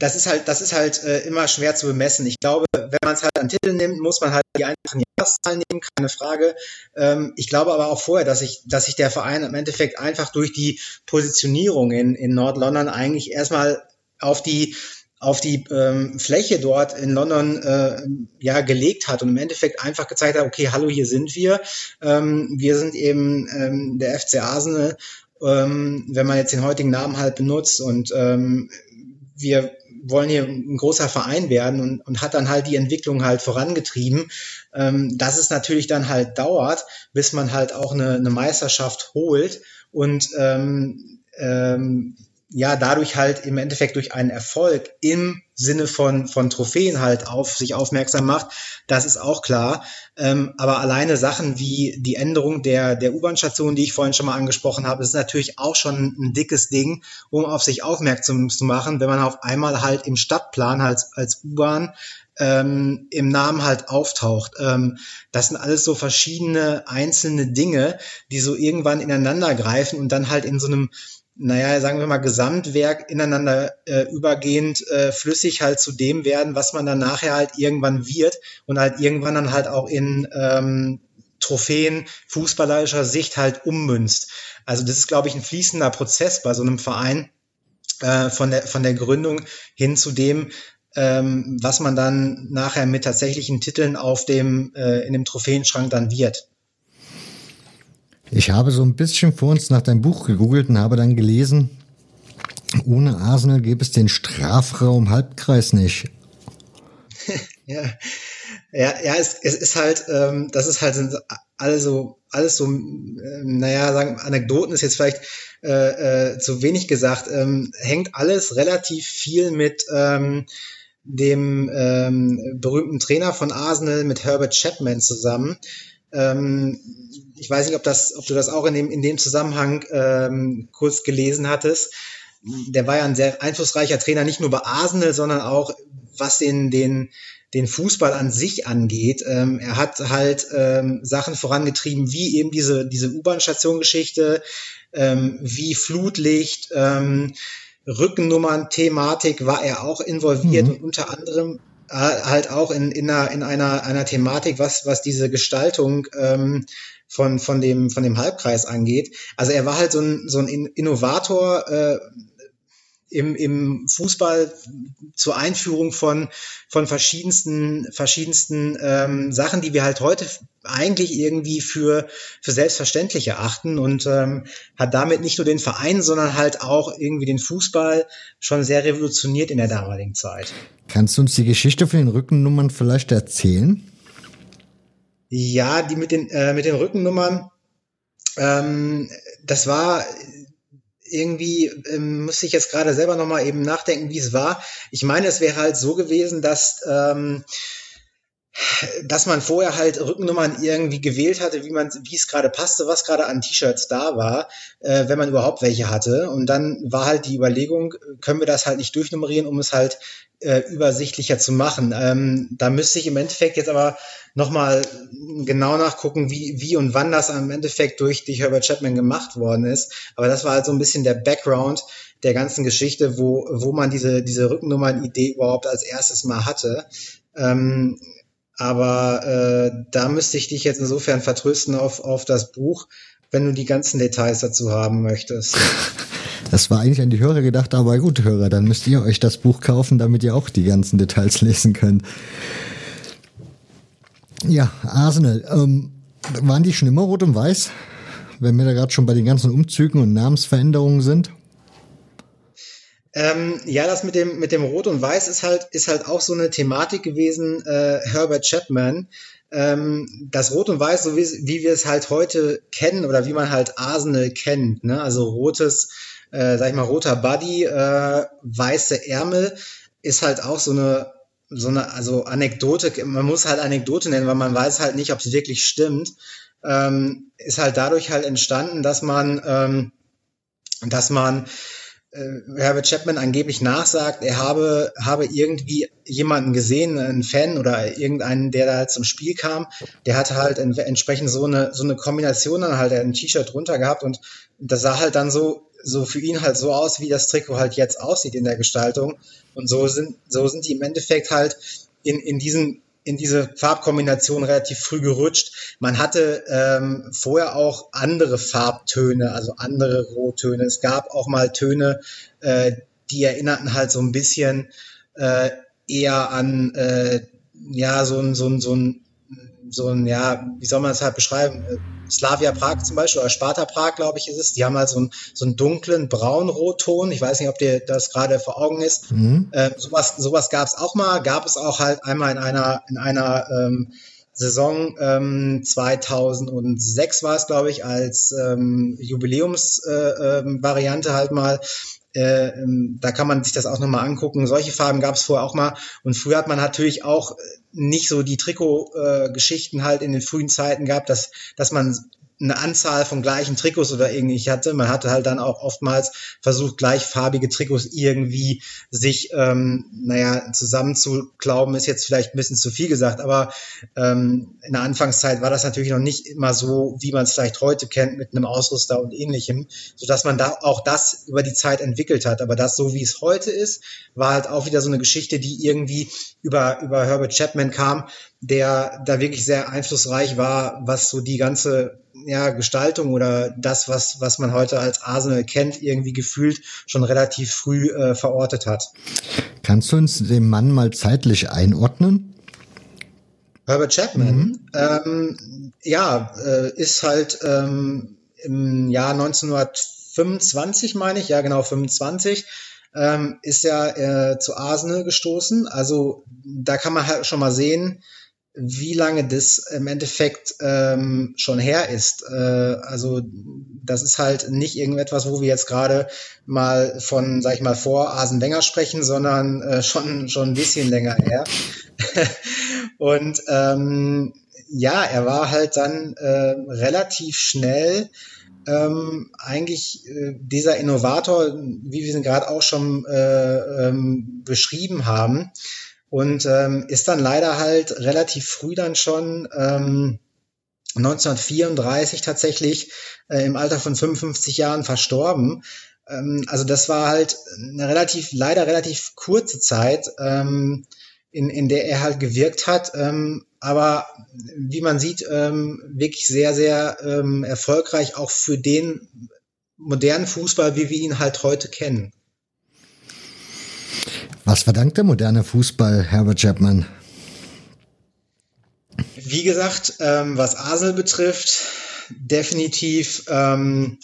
das ist halt, das ist halt äh, immer schwer zu bemessen. Ich glaube, wenn man es halt an Titel nimmt, muss man halt die einfachen Jahreszahlen nehmen, keine Frage. Ähm, ich glaube aber auch vorher, dass sich, dass sich der Verein im Endeffekt einfach durch die Positionierung in, in Nord-London eigentlich erstmal auf die auf die ähm, Fläche dort in London äh, ja gelegt hat und im Endeffekt einfach gezeigt hat, okay, hallo, hier sind wir. Ähm, wir sind eben ähm, der FC Arsenal, ähm, wenn man jetzt den heutigen Namen halt benutzt und ähm, wir wollen hier ein großer Verein werden und, und hat dann halt die Entwicklung halt vorangetrieben. Ähm, dass es natürlich dann halt dauert, bis man halt auch eine, eine Meisterschaft holt und ähm, ähm, ja, dadurch halt im Endeffekt durch einen Erfolg im Sinne von, von Trophäen halt auf sich aufmerksam macht, das ist auch klar. Ähm, aber alleine Sachen wie die Änderung der, der U-Bahn-Station, die ich vorhin schon mal angesprochen habe, ist natürlich auch schon ein dickes Ding, um auf sich aufmerksam zu machen, wenn man auf einmal halt im Stadtplan als, als U-Bahn ähm, im Namen halt auftaucht. Ähm, das sind alles so verschiedene einzelne Dinge, die so irgendwann ineinander greifen und dann halt in so einem naja, sagen wir mal, Gesamtwerk ineinander äh, übergehend äh, flüssig halt zu dem werden, was man dann nachher halt irgendwann wird und halt irgendwann dann halt auch in ähm, Trophäen fußballerischer Sicht halt ummünzt. Also das ist, glaube ich, ein fließender Prozess bei so einem Verein äh, von, der, von der Gründung hin zu dem, ähm, was man dann nachher mit tatsächlichen Titeln auf dem, äh, in dem Trophäenschrank dann wird. Ich habe so ein bisschen vor uns nach deinem Buch gegoogelt und habe dann gelesen, ohne Arsenal gäbe es den Strafraum Halbkreis nicht. [laughs] ja, ja, ja, es, es ist halt, ähm, das ist halt alles so, alles so, äh, naja, sagen, Anekdoten ist jetzt vielleicht äh, äh, zu wenig gesagt, ähm, hängt alles relativ viel mit ähm, dem ähm, berühmten Trainer von Arsenal, mit Herbert Chapman zusammen. Ähm, ich weiß nicht, ob, das, ob du das auch in dem, in dem Zusammenhang ähm, kurz gelesen hattest. Der war ja ein sehr einflussreicher Trainer, nicht nur bei Arsenal, sondern auch was den, den, den Fußball an sich angeht. Ähm, er hat halt ähm, Sachen vorangetrieben, wie eben diese, diese U-Bahn-Station-Geschichte. ähm, wie Flutlicht, ähm, Rückennummern-Thematik war er auch involviert mhm. und unter anderem halt auch in, in, einer, in einer, einer Thematik, was, was diese Gestaltung ähm, von, von, dem, von dem Halbkreis angeht. Also er war halt so ein, so ein Innovator, äh, im, im Fußball zur Einführung von, von verschiedensten, verschiedensten ähm, Sachen, die wir halt heute eigentlich irgendwie für, für selbstverständlich erachten und ähm, hat damit nicht nur den Verein, sondern halt auch irgendwie den Fußball schon sehr revolutioniert in der damaligen Zeit. Kannst du uns die Geschichte von den Rückennummern vielleicht erzählen? Ja, die mit den, äh, mit den Rückennummern, ähm, das war irgendwie ähm, müsste ich jetzt gerade selber nochmal eben nachdenken, wie es war. Ich meine, es wäre halt so gewesen, dass ähm, dass man vorher halt Rückennummern irgendwie gewählt hatte, wie man, wie es gerade passte, was gerade an T-Shirts da war, äh, wenn man überhaupt welche hatte. Und dann war halt die Überlegung, können wir das halt nicht durchnummerieren, um es halt äh, übersichtlicher zu machen. Ähm, da müsste ich im Endeffekt jetzt aber nochmal genau nachgucken, wie, wie und wann das im Endeffekt durch die Herbert Chapman gemacht worden ist. Aber das war halt so ein bisschen der Background der ganzen Geschichte, wo, wo man diese, diese Rückennummern-Idee überhaupt als erstes mal hatte. Ähm, aber äh, da müsste ich dich jetzt insofern vertrösten auf, auf das Buch, wenn du die ganzen Details dazu haben möchtest. [laughs] Das war eigentlich an die Hörer gedacht, aber gut, Hörer, dann müsst ihr euch das Buch kaufen, damit ihr auch die ganzen Details [laughs] lesen könnt. Ja, Arsenal. Ähm, waren die schon immer rot und weiß? Wenn wir da gerade schon bei den ganzen Umzügen und Namensveränderungen sind? Ähm, ja, das mit dem, mit dem Rot und Weiß ist halt, ist halt auch so eine Thematik gewesen, äh, Herbert Chapman. Ähm, das Rot und Weiß, so wie, wie wir es halt heute kennen oder wie man halt Arsenal kennt, ne? also rotes, äh, sag ich mal, roter Buddy, äh, weiße Ärmel, ist halt auch so eine so eine, also Anekdote, man muss halt Anekdote nennen, weil man weiß halt nicht, ob es wirklich stimmt, ähm, ist halt dadurch halt entstanden, dass man, ähm, dass man Herbert Chapman angeblich nachsagt, er habe, habe irgendwie jemanden gesehen, einen Fan oder irgendeinen, der da halt zum Spiel kam, der hatte halt entsprechend so eine, so eine Kombination dann halt ein T-Shirt drunter gehabt und das sah halt dann so, so für ihn halt so aus, wie das Trikot halt jetzt aussieht in der Gestaltung. Und so sind, so sind die im Endeffekt halt in, in diesen in diese Farbkombination relativ früh gerutscht. Man hatte ähm, vorher auch andere Farbtöne, also andere Rottöne. Es gab auch mal Töne, äh, die erinnerten halt so ein bisschen äh, eher an äh, ja so ein so ein so ein so ein ja wie soll man das halt beschreiben Slavia Prag zum Beispiel, oder Sparta Prag, glaube ich, ist es. Die haben halt so einen, so einen dunklen Braun-Rotton. Ich weiß nicht, ob dir das gerade vor Augen ist. Mhm. Äh, sowas sowas gab es auch mal. Gab es auch halt einmal in einer, in einer ähm, Saison ähm, 2006 war es, glaube ich, als ähm, Jubiläumsvariante äh, ähm, halt mal. Äh, ähm, da kann man sich das auch nochmal angucken. Solche Farben gab es vorher auch mal. Und früher hat man natürlich auch nicht so die Trikot-Geschichten äh, halt in den frühen Zeiten gehabt, dass, dass man eine Anzahl von gleichen Trikots oder irgendwie hatte. Man hatte halt dann auch oftmals versucht, gleichfarbige Trikots irgendwie sich, ähm, naja, zusammenzuklauben, ist jetzt vielleicht ein bisschen zu viel gesagt, aber ähm, in der Anfangszeit war das natürlich noch nicht immer so, wie man es vielleicht heute kennt, mit einem Ausrüster und ähnlichem, sodass man da auch das über die Zeit entwickelt hat. Aber das, so wie es heute ist, war halt auch wieder so eine Geschichte, die irgendwie über, über Herbert Chapman kam, der da wirklich sehr einflussreich war, was so die ganze ja, Gestaltung oder das, was, was man heute als Arsenal kennt, irgendwie gefühlt schon relativ früh äh, verortet hat. Kannst du uns den Mann mal zeitlich einordnen? Herbert Chapman, mhm. ähm, ja, äh, ist halt ähm, im Jahr 1925, meine ich, ja genau 25, ähm, ist er äh, zu Arsenal gestoßen. Also da kann man halt schon mal sehen, wie lange das im Endeffekt ähm, schon her ist. Äh, also das ist halt nicht irgendetwas, wo wir jetzt gerade mal von, sag ich mal, vor Asen Wenger sprechen, sondern äh, schon schon ein bisschen länger her. [laughs] Und ähm, ja, er war halt dann äh, relativ schnell ähm, eigentlich äh, dieser Innovator, wie wir ihn gerade auch schon äh, ähm, beschrieben haben und ähm, ist dann leider halt relativ früh dann schon ähm, 1934 tatsächlich äh, im Alter von 55 Jahren verstorben. Ähm, also das war halt eine relativ, leider relativ kurze Zeit, ähm, in, in der er halt gewirkt hat. Ähm, aber wie man sieht, ähm, wirklich sehr, sehr ähm, erfolgreich auch für den modernen Fußball, wie wir ihn halt heute kennen. Was verdankt der moderne Fußball, Herbert Chapman? Wie gesagt, ähm, was Arsenal betrifft, definitiv ähm,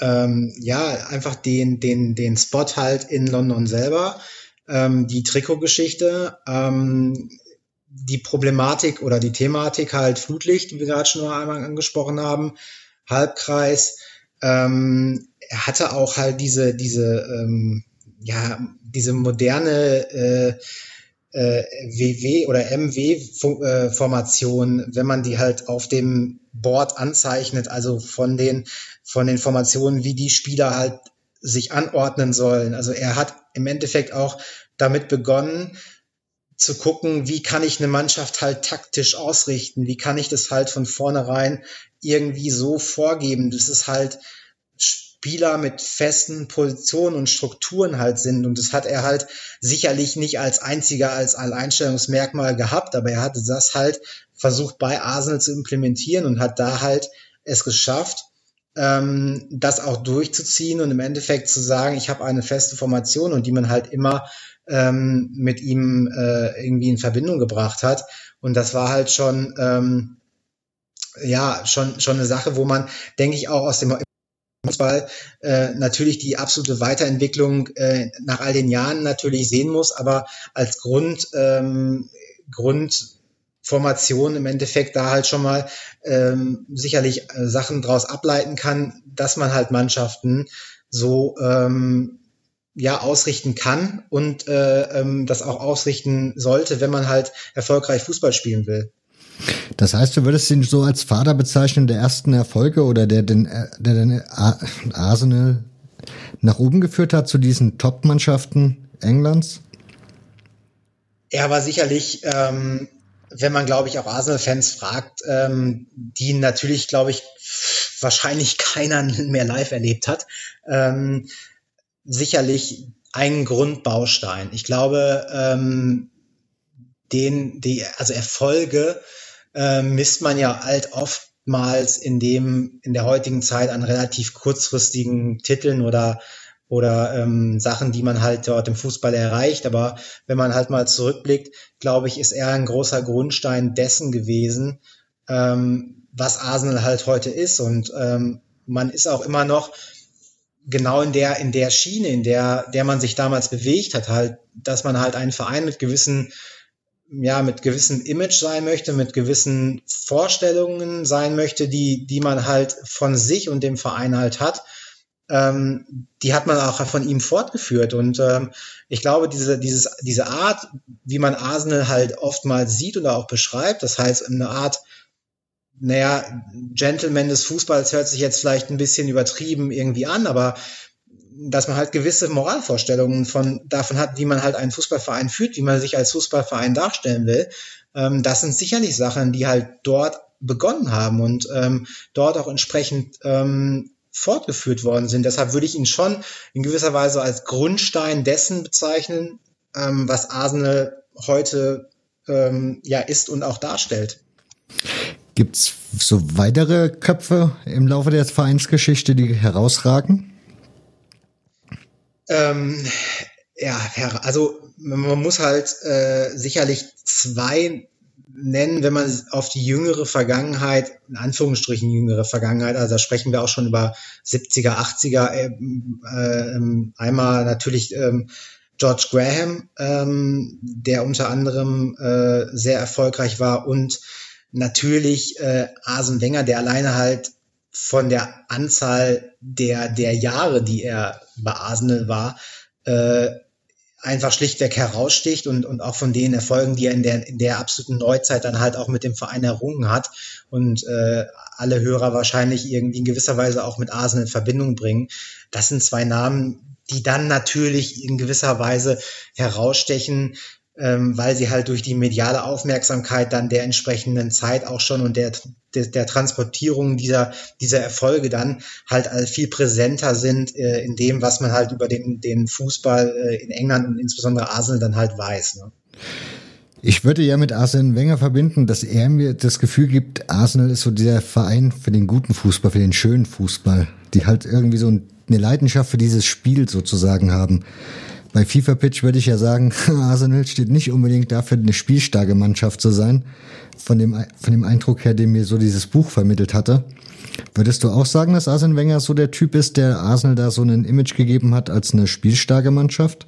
ähm, ja einfach den den den Spot halt in London selber, ähm, die Trikotgeschichte, ähm, die Problematik oder die Thematik halt Flutlicht, die wir gerade schon einmal angesprochen haben, Halbkreis. Ähm, er hatte auch halt diese diese ja diese moderne äh, äh, WW oder MW-Formation, wenn man die halt auf dem Board anzeichnet, also von den, von den Formationen, wie die Spieler halt sich anordnen sollen. Also er hat im Endeffekt auch damit begonnen, zu gucken, wie kann ich eine Mannschaft halt taktisch ausrichten, wie kann ich das halt von vornherein irgendwie so vorgeben, dass es halt Spieler mit festen Positionen und Strukturen halt sind. Und das hat er halt sicherlich nicht als einziger, als Alleinstellungsmerkmal gehabt, aber er hatte das halt versucht bei Arsenal zu implementieren und hat da halt es geschafft, ähm, das auch durchzuziehen und im Endeffekt zu sagen, ich habe eine feste Formation und die man halt immer ähm, mit ihm äh, irgendwie in Verbindung gebracht hat. Und das war halt schon, ähm, ja, schon, schon eine Sache, wo man, denke ich, auch aus dem Fußball äh, natürlich die absolute Weiterentwicklung äh, nach all den Jahren natürlich sehen muss, aber als Grund, ähm, Grundformation im Endeffekt da halt schon mal ähm, sicherlich äh, Sachen draus ableiten kann, dass man halt Mannschaften so ähm, ja ausrichten kann und äh, ähm, das auch ausrichten sollte, wenn man halt erfolgreich Fußball spielen will. Das heißt, du würdest ihn so als Vater bezeichnen der ersten Erfolge oder der den, der den Arsenal nach oben geführt hat zu diesen Top-Mannschaften Englands? Er war sicherlich, ähm, wenn man, glaube ich, auch Arsenal-Fans fragt, ähm, die natürlich, glaube ich, wahrscheinlich keiner [laughs] mehr live erlebt hat, ähm, sicherlich ein Grundbaustein. Ich glaube, ähm, den, die, also Erfolge äh, misst man ja halt oftmals in dem, in der heutigen Zeit an relativ kurzfristigen Titeln oder oder ähm, Sachen, die man halt dort im Fußball erreicht. Aber wenn man halt mal zurückblickt, glaube ich, ist er ein großer Grundstein dessen gewesen, ähm, was Arsenal halt heute ist. Und ähm, man ist auch immer noch genau in der in der Schiene, in der der man sich damals bewegt hat, halt, dass man halt einen Verein mit gewissen ja, mit gewissem Image sein möchte, mit gewissen Vorstellungen sein möchte, die, die man halt von sich und dem Verein halt hat, ähm, die hat man auch von ihm fortgeführt. Und ähm, ich glaube, diese, dieses, diese Art, wie man Arsenal halt oftmals sieht oder auch beschreibt, das heißt, eine Art, naja, Gentleman des Fußballs hört sich jetzt vielleicht ein bisschen übertrieben irgendwie an, aber dass man halt gewisse Moralvorstellungen von davon hat, wie man halt einen Fußballverein führt, wie man sich als Fußballverein darstellen will. Ähm, das sind sicherlich Sachen, die halt dort begonnen haben und ähm, dort auch entsprechend ähm, fortgeführt worden sind. Deshalb würde ich ihn schon in gewisser Weise als Grundstein dessen bezeichnen, ähm, was Arsenal heute ähm, ja ist und auch darstellt. Gibt's so weitere Köpfe im Laufe der Vereinsgeschichte, die herausragen? Ähm, ja, also man muss halt äh, sicherlich zwei nennen, wenn man auf die jüngere Vergangenheit, in Anführungsstrichen jüngere Vergangenheit, also da sprechen wir auch schon über 70er, 80er, äh, äh, einmal natürlich ähm, George Graham, ähm, der unter anderem äh, sehr erfolgreich war und natürlich äh, Asen Wenger, der alleine halt von der Anzahl der, der Jahre, die er bei Arsenal war, äh, einfach schlichtweg heraussticht und, und auch von den Erfolgen, die er in der, in der absoluten Neuzeit dann halt auch mit dem Verein errungen hat und äh, alle Hörer wahrscheinlich irgendwie in gewisser Weise auch mit Arsenal in Verbindung bringen. Das sind zwei Namen, die dann natürlich in gewisser Weise herausstechen, ähm, weil sie halt durch die mediale Aufmerksamkeit dann der entsprechenden Zeit auch schon und der, der, der Transportierung dieser, dieser Erfolge dann halt viel präsenter sind äh, in dem, was man halt über den, den Fußball äh, in England und insbesondere Arsenal dann halt weiß. Ne? Ich würde ja mit Arsene Wenger verbinden, dass er mir das Gefühl gibt, Arsenal ist so dieser Verein für den guten Fußball, für den schönen Fußball, die halt irgendwie so eine Leidenschaft für dieses Spiel sozusagen haben. Bei FIFA Pitch würde ich ja sagen, [laughs] Arsenal steht nicht unbedingt dafür, eine spielstarke Mannschaft zu sein. Von dem, von dem Eindruck her, den mir so dieses Buch vermittelt hatte. Würdest du auch sagen, dass Arsene Wenger so der Typ ist, der Arsenal da so ein Image gegeben hat als eine spielstarke Mannschaft?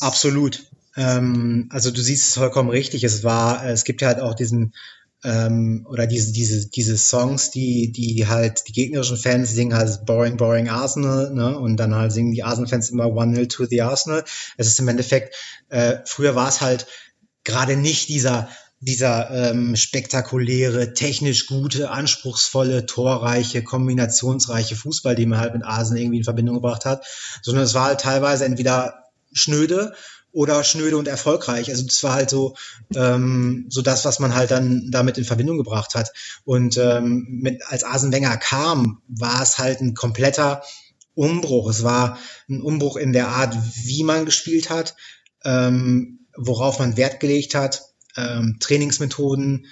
Absolut. Ähm, also du siehst es vollkommen richtig. Es war, es gibt ja halt auch diesen ähm, oder diese diese diese Songs, die die halt die gegnerischen Fans singen halt boring boring Arsenal, ne? Und dann halt singen die Arsenal-Fans immer One 0 to the Arsenal. Es ist im Endeffekt äh, früher war es halt gerade nicht dieser dieser ähm, spektakuläre, technisch gute, anspruchsvolle, torreiche, kombinationsreiche Fußball, den man halt mit Arsenal irgendwie in Verbindung gebracht hat, sondern es war halt teilweise entweder schnöde oder schnöde und erfolgreich. Also das war halt so, ähm, so das, was man halt dann damit in Verbindung gebracht hat. Und ähm, mit, als Arsene Wenger kam, war es halt ein kompletter Umbruch. Es war ein Umbruch in der Art, wie man gespielt hat, ähm, worauf man Wert gelegt hat, ähm, Trainingsmethoden,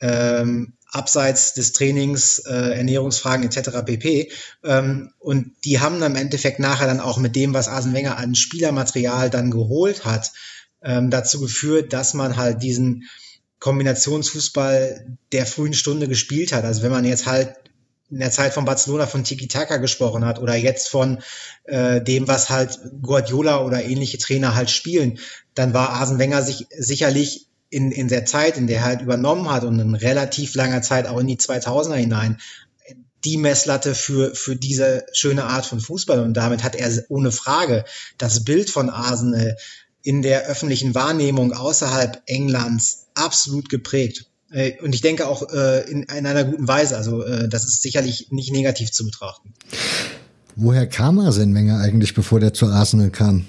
ähm, abseits des Trainings, äh, Ernährungsfragen etc. pp. Ähm, und die haben dann im Endeffekt nachher dann auch mit dem, was Arsene Wenger an Spielermaterial dann geholt hat, ähm, dazu geführt, dass man halt diesen Kombinationsfußball der frühen Stunde gespielt hat. Also wenn man jetzt halt in der Zeit von Barcelona von Tiki-Taka gesprochen hat oder jetzt von äh, dem, was halt Guardiola oder ähnliche Trainer halt spielen, dann war Arsene Wenger sich sicherlich in, in der Zeit, in der er halt übernommen hat und in relativ langer Zeit auch in die 2000er hinein, die Messlatte für, für diese schöne Art von Fußball. Und damit hat er ohne Frage das Bild von Arsenal in der öffentlichen Wahrnehmung außerhalb Englands absolut geprägt. Äh, und ich denke auch äh, in, in einer guten Weise. Also äh, das ist sicherlich nicht negativ zu betrachten. Woher kam Arsene Wenger eigentlich, bevor der zu Arsenal kam?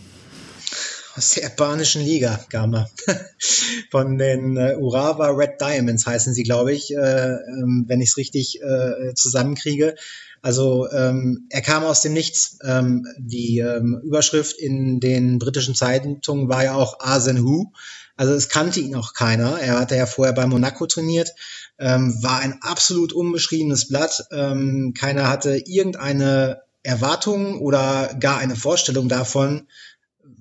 Aus der japanischen Liga, Gama. [laughs] Von den äh, Urawa Red Diamonds heißen sie, glaube ich, äh, ähm, wenn ich es richtig äh, zusammenkriege. Also ähm, er kam aus dem Nichts. Ähm, die ähm, Überschrift in den britischen Zeitungen war ja auch Asen Hu. Also es kannte ihn auch keiner. Er hatte ja vorher bei Monaco trainiert, ähm, war ein absolut unbeschriebenes Blatt. Ähm, keiner hatte irgendeine Erwartung oder gar eine Vorstellung davon,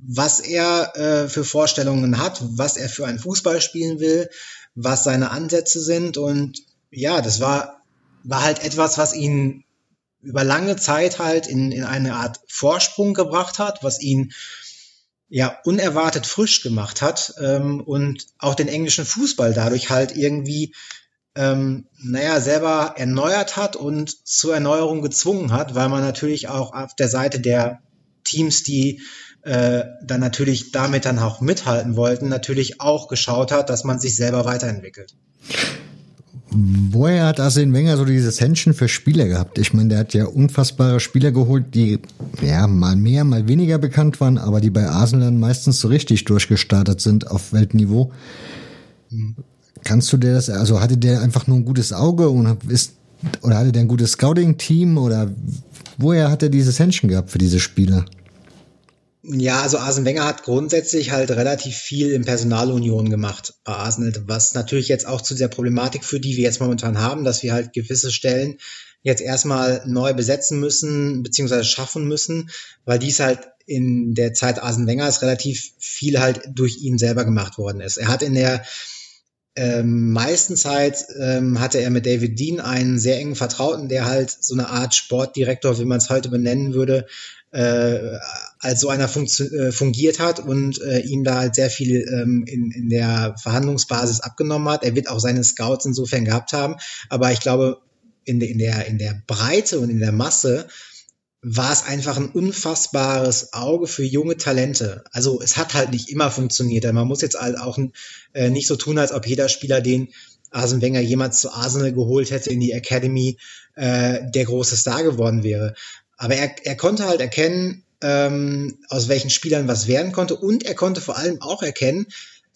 was er äh, für Vorstellungen hat, was er für einen Fußball spielen will, was seine Ansätze sind. Und ja, das war, war halt etwas, was ihn über lange Zeit halt in, in eine Art Vorsprung gebracht hat, was ihn ja unerwartet frisch gemacht hat ähm, und auch den englischen Fußball dadurch halt irgendwie ähm, naja, selber erneuert hat und zur Erneuerung gezwungen hat, weil man natürlich auch auf der Seite der Teams, die äh, dann natürlich damit dann auch mithalten wollten, natürlich auch geschaut hat, dass man sich selber weiterentwickelt. Woher hat Arsene Wenger so dieses Händchen für Spieler gehabt? Ich meine, der hat ja unfassbare Spieler geholt, die ja mal mehr, mal weniger bekannt waren, aber die bei Arsenal dann meistens so richtig durchgestartet sind auf Weltniveau. Mhm. Kannst du dir das, also hatte der einfach nur ein gutes Auge und ist, oder hatte der ein gutes Scouting-Team oder woher hat er dieses Händchen gehabt für diese Spieler? Ja, also Arsene Wenger hat grundsätzlich halt relativ viel in Personalunion gemacht bei Arsenal, was natürlich jetzt auch zu der Problematik führt, die wir jetzt momentan haben, dass wir halt gewisse Stellen jetzt erstmal neu besetzen müssen, beziehungsweise schaffen müssen, weil dies halt in der Zeit Arsene Wengers relativ viel halt durch ihn selber gemacht worden ist. Er hat in der ähm, meisten Zeit ähm, hatte er mit David Dean einen sehr engen Vertrauten, der halt so eine Art Sportdirektor, wie man es heute benennen würde, äh, als so einer äh, fungiert hat und äh, ihm da halt sehr viel ähm, in, in der Verhandlungsbasis abgenommen hat. Er wird auch seine Scouts insofern gehabt haben, aber ich glaube, in, de, in, der, in der Breite und in der Masse war es einfach ein unfassbares Auge für junge Talente. Also es hat halt nicht immer funktioniert. Man muss jetzt halt auch äh, nicht so tun, als ob jeder Spieler, den Arsene Wenger jemals zu Arsenal geholt hätte in die Academy, äh, der große Star geworden wäre. Aber er, er konnte halt erkennen, ähm, aus welchen Spielern was werden konnte und er konnte vor allem auch erkennen,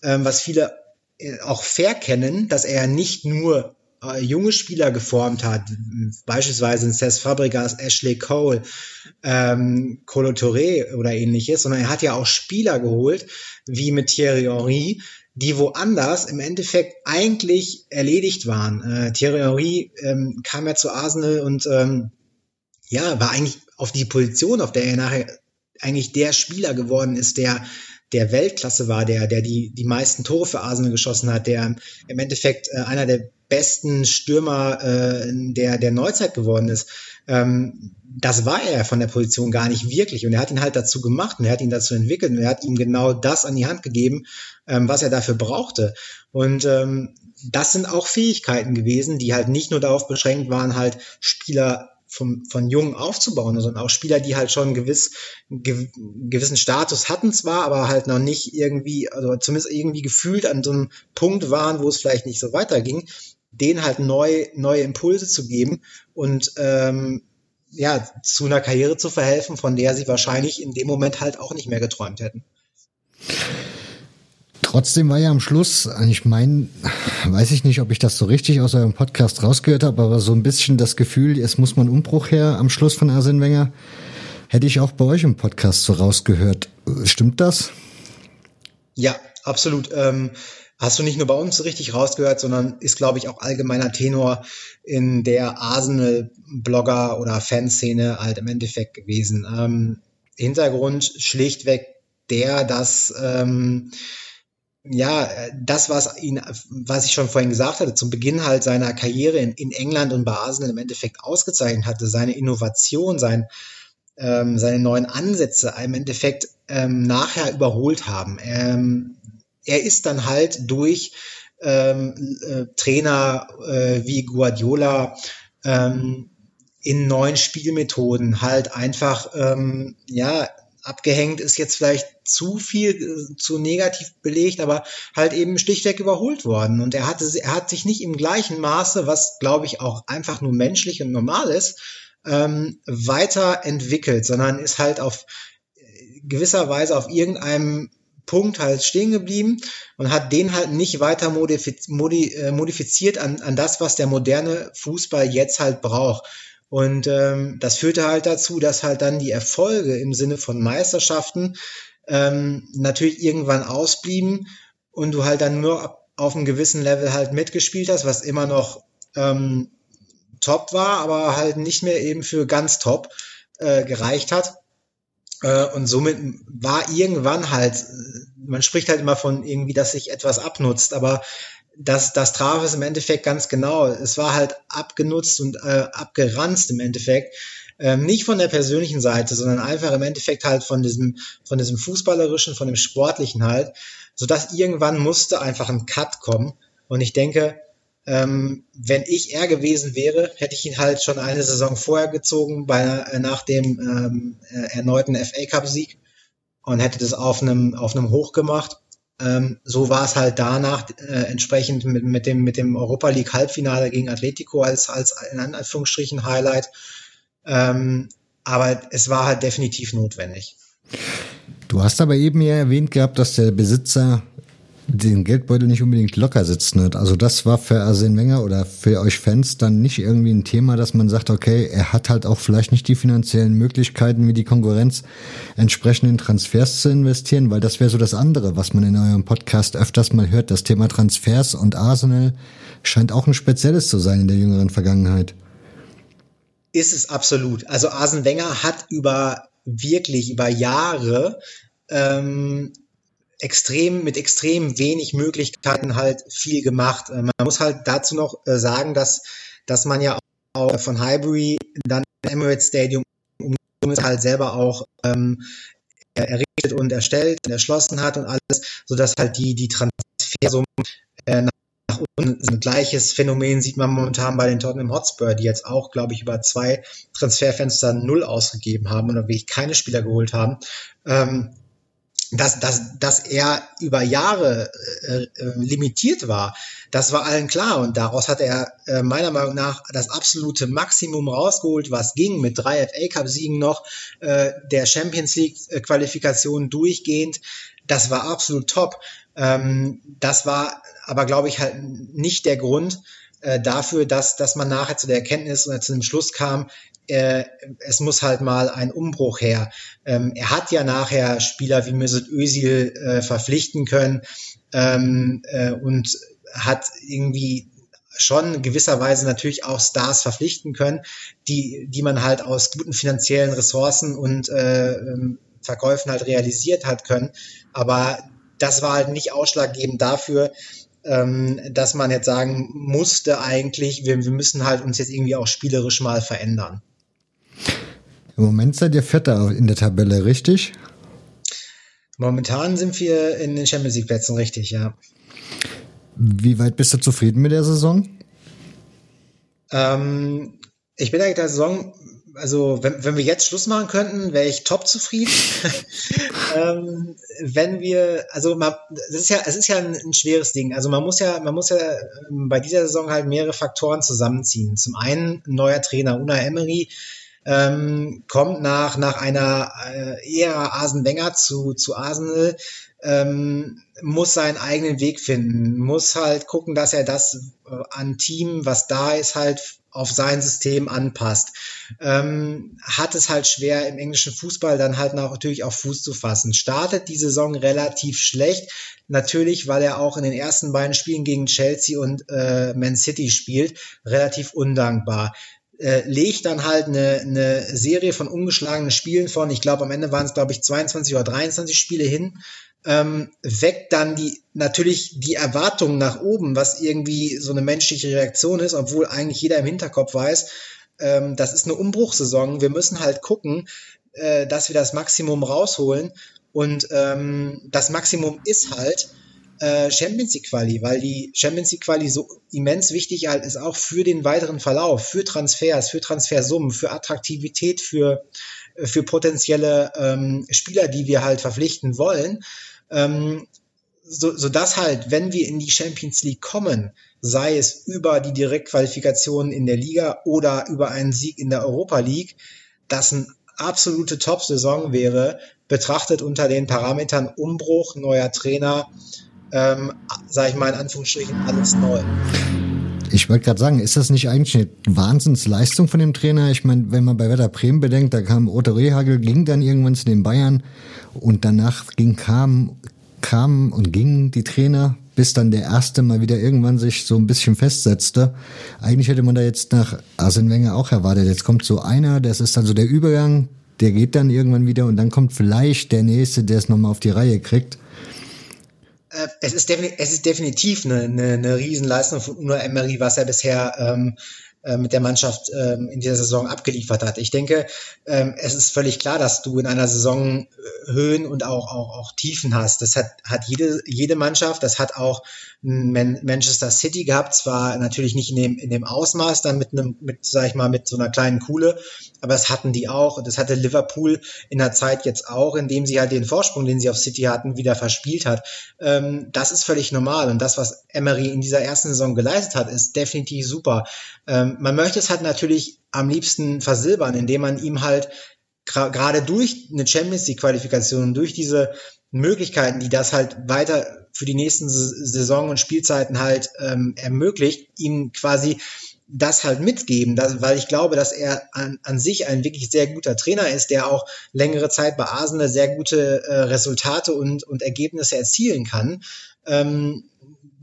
ähm, was viele äh, auch verkennen, dass er nicht nur äh, junge Spieler geformt hat, beispielsweise Cesc Fabregas, Ashley Cole, ähm, Colo Touré oder ähnliches, sondern er hat ja auch Spieler geholt, wie mit Thierry Henry, die woanders im Endeffekt eigentlich erledigt waren. Äh, Thierry Henry ähm, kam ja zu Arsenal und ähm, ja, war eigentlich auf die Position, auf der er nachher eigentlich der Spieler geworden ist, der der Weltklasse war, der, der die, die meisten Tore für Arsenal geschossen hat, der im Endeffekt äh, einer der besten Stürmer äh, der, der Neuzeit geworden ist. Ähm, das war er von der Position gar nicht wirklich. Und er hat ihn halt dazu gemacht und er hat ihn dazu entwickelt und er hat ihm genau das an die Hand gegeben, ähm, was er dafür brauchte. Und ähm, das sind auch Fähigkeiten gewesen, die halt nicht nur darauf beschränkt waren, halt Spieler vom, von Jungen aufzubauen, sondern auch Spieler, die halt schon gewiss, ge, gewissen Status hatten zwar, aber halt noch nicht irgendwie, also zumindest irgendwie gefühlt an so einem Punkt waren, wo es vielleicht nicht so weiterging, denen halt neu, neue Impulse zu geben und ähm, ja, zu einer Karriere zu verhelfen, von der sie wahrscheinlich in dem Moment halt auch nicht mehr geträumt hätten. Trotzdem war ja am Schluss, ich meine, weiß ich nicht, ob ich das so richtig aus eurem Podcast rausgehört habe, aber so ein bisschen das Gefühl, es muss man Umbruch her am Schluss von Arsene Wenger, hätte ich auch bei euch im Podcast so rausgehört. Stimmt das? Ja, absolut. Ähm, hast du nicht nur bei uns richtig rausgehört, sondern ist, glaube ich, auch allgemeiner Tenor in der Arsenal-Blogger- oder Fanszene halt im Endeffekt gewesen. Ähm, Hintergrund schlichtweg der, dass ähm, ja, das, was ihn, was ich schon vorhin gesagt hatte, zum Beginn halt seiner Karriere in, in England und bei Arsenal im Endeffekt ausgezeichnet hatte, seine Innovation, sein, ähm, seine neuen Ansätze im Endeffekt ähm, nachher überholt haben. Ähm, er ist dann halt durch ähm, äh, Trainer äh, wie Guardiola ähm, in neuen Spielmethoden halt einfach ähm, ja abgehängt ist jetzt vielleicht zu viel, äh, zu negativ belegt, aber halt eben schlichtweg überholt worden. Und er hatte, er hat sich nicht im gleichen Maße, was glaube ich auch einfach nur menschlich und normal ist, ähm, weiterentwickelt, sondern ist halt auf äh, gewisser Weise auf irgendeinem Punkt halt stehen geblieben und hat den halt nicht weiter modifiz modi äh, modifiziert an, an das, was der moderne Fußball jetzt halt braucht. Und ähm, das führte halt dazu, dass halt dann die Erfolge im Sinne von Meisterschaften ähm, natürlich irgendwann ausblieben und du halt dann nur auf einem gewissen Level halt mitgespielt hast, was immer noch ähm, top war, aber halt nicht mehr eben für ganz top äh, gereicht hat. Äh, und somit war irgendwann halt, man spricht halt immer von irgendwie, dass sich etwas abnutzt, aber das, das traf es im Endeffekt ganz genau. Es war halt abgenutzt und äh, abgeranzt im Endeffekt. Ähm, nicht von der persönlichen Seite, sondern einfach im Endeffekt halt von diesem, von diesem fußballerischen, von dem sportlichen halt, sodass irgendwann musste einfach ein Cut kommen. Und ich denke, ähm, wenn ich er gewesen wäre, hätte ich ihn halt schon eine Saison vorher gezogen, bei, äh, nach dem ähm, äh, erneuten FA Cup Sieg und hätte das auf einem, auf einem Hoch gemacht ähm, so war es halt danach äh, entsprechend mit, mit, dem, mit dem Europa League Halbfinale gegen Atletico als, als in Anführungsstrichen Highlight. Ähm, aber es war halt definitiv notwendig. Du hast aber eben ja erwähnt gehabt, dass der Besitzer den Geldbeutel nicht unbedingt locker sitzen hat. Also das war für Arsene Wenger oder für euch Fans dann nicht irgendwie ein Thema, dass man sagt, okay, er hat halt auch vielleicht nicht die finanziellen Möglichkeiten wie die Konkurrenz entsprechend in Transfers zu investieren, weil das wäre so das andere, was man in eurem Podcast öfters mal hört. Das Thema Transfers und Arsenal scheint auch ein spezielles zu sein in der jüngeren Vergangenheit. Ist es absolut. Also Arsene Wenger hat über wirklich über Jahre ähm, extrem, mit extrem wenig Möglichkeiten halt viel gemacht. Äh, man muss halt dazu noch äh, sagen, dass, dass man ja auch von Highbury dann Emirates Stadium halt selber auch ähm, errichtet und erstellt und erschlossen hat und alles, sodass halt die, die Transfersummen äh, nach unten sind. Gleiches Phänomen sieht man momentan bei den Tottenham Hotspur, die jetzt auch, glaube ich, über zwei Transferfenster null ausgegeben haben oder wirklich keine Spieler geholt haben. Ähm, dass, dass, dass er über Jahre äh, äh, limitiert war, das war allen klar. Und daraus hat er äh, meiner Meinung nach das absolute Maximum rausgeholt, was ging, mit drei FA Cup-Siegen noch, äh, der Champions League-Qualifikation durchgehend. Das war absolut top. Ähm, das war aber, glaube ich, halt nicht der Grund, äh, dafür, dass, dass man nachher zu der Erkenntnis oder zu dem Schluss kam, äh, es muss halt mal ein Umbruch her. Ähm, er hat ja nachher Spieler wie Mesut Özil äh, verpflichten können ähm, äh, und hat irgendwie schon gewisserweise natürlich auch Stars verpflichten können, die, die man halt aus guten finanziellen Ressourcen und äh, ähm, Verkäufen halt realisiert hat können. Aber das war halt nicht ausschlaggebend dafür, ähm, dass man jetzt sagen musste eigentlich, wir, wir müssen halt uns jetzt irgendwie auch spielerisch mal verändern. Im Moment seid ihr Vierter in der Tabelle, richtig? Momentan sind wir in den Champions League Plätzen, richtig, ja. Wie weit bist du zufrieden mit der Saison? Ähm, ich bin eigentlich der Saison, also wenn, wenn wir jetzt Schluss machen könnten, wäre ich top zufrieden. [laughs] ähm, wenn wir, also man, das ist ja, es ist ja ein, ein, schweres Ding. Also man muss ja, man muss ja ähm, bei dieser Saison halt mehrere Faktoren zusammenziehen. Zum einen ein neuer Trainer, Una Emery, ähm, kommt nach, nach einer äh, Ära Asen Wenger zu, zu Arsenal, ähm, muss seinen eigenen Weg finden, muss halt gucken, dass er das äh, an Team, was da ist, halt auf sein System anpasst. Ähm, hat es halt schwer im englischen Fußball dann halt natürlich auch Fuß zu fassen. Startet die Saison relativ schlecht, natürlich, weil er auch in den ersten beiden Spielen gegen Chelsea und äh, Man City spielt, relativ undankbar äh, legt dann halt eine, eine Serie von ungeschlagenen Spielen von, ich glaube am Ende waren es glaube ich 22 oder 23 Spiele hin, ähm, weckt dann die natürlich die Erwartungen nach oben, was irgendwie so eine menschliche Reaktion ist, obwohl eigentlich jeder im Hinterkopf weiß, ähm, das ist eine Umbruchsaison. Wir müssen halt gucken, äh, dass wir das Maximum rausholen. Und ähm, das Maximum ist halt, äh, Champions League Quali, weil die Champions League Quali so immens wichtig halt ist auch für den weiteren Verlauf, für Transfers, für Transfersummen, für Attraktivität, für für potenzielle ähm, Spieler, die wir halt verpflichten wollen, ähm, so, so dass halt, wenn wir in die Champions League kommen, sei es über die Direktqualifikation in der Liga oder über einen Sieg in der Europa League, das eine absolute Top-Saison wäre, betrachtet unter den Parametern Umbruch, neuer Trainer, ähm, sage ich mal in Anführungsstrichen, alles neu. Ich wollte gerade sagen, ist das nicht eigentlich eine Wahnsinnsleistung von dem Trainer? Ich meine, wenn man bei Werder Bremen bedenkt, da kam Otto Rehagel, ging dann irgendwann zu den Bayern und danach ging, kam, kamen und gingen die Trainer, bis dann der erste mal wieder irgendwann sich so ein bisschen festsetzte. Eigentlich hätte man da jetzt nach Arsene Wenger auch erwartet. Jetzt kommt so einer, das ist dann so der Übergang, der geht dann irgendwann wieder und dann kommt vielleicht der nächste, der es nochmal auf die Reihe kriegt. Äh, es ist, es ist definitiv eine, eine, eine Riesenleistung. Von Uno Emery, was er bisher ähm, äh, mit der Mannschaft ähm, in dieser Saison abgeliefert hat. Ich denke, ähm, es ist völlig klar, dass du in einer Saison äh, Höhen und auch, auch, auch Tiefen hast. Das hat, hat jede, jede Mannschaft, das hat auch Man Manchester City gehabt, zwar natürlich nicht in dem, in dem Ausmaß, dann mit einem, mit, sag ich mal, mit so einer kleinen Kuhle, aber es hatten die auch. Und das hatte Liverpool in der Zeit jetzt auch, indem sie halt den Vorsprung, den sie auf City hatten, wieder verspielt hat. Ähm, das ist völlig normal. Und das, was Emery in dieser ersten Saison geleistet hat, ist definitiv super. Ähm, man möchte es halt natürlich am liebsten versilbern, indem man ihm halt gerade durch eine Champions League Qualifikation, durch diese Möglichkeiten, die das halt weiter für die nächsten Saison und Spielzeiten halt ähm, ermöglicht, ihm quasi das halt mitgeben, dass, weil ich glaube, dass er an, an sich ein wirklich sehr guter Trainer ist, der auch längere Zeit bei Arsenal sehr gute äh, Resultate und, und Ergebnisse erzielen kann. Ähm,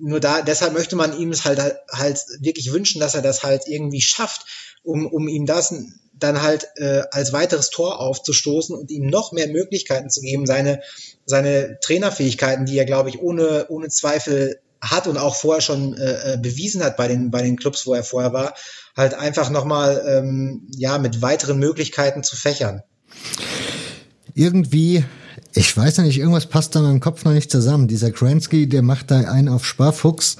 nur da, deshalb möchte man ihm es halt, halt wirklich wünschen, dass er das halt irgendwie schafft, um, um ihm das dann halt äh, als weiteres Tor aufzustoßen und ihm noch mehr Möglichkeiten zu geben, seine, seine Trainerfähigkeiten, die er, glaube ich, ohne, ohne Zweifel hat und auch vorher schon äh, äh, bewiesen hat bei den, bei den Clubs, wo er vorher war, halt einfach nochmal ähm, ja, mit weiteren Möglichkeiten zu fächern. Irgendwie Ich weiß ja nicht, irgendwas passt da in meinem Kopf noch nicht zusammen. Dieser Kransky, der macht da einen auf Sparfuchs.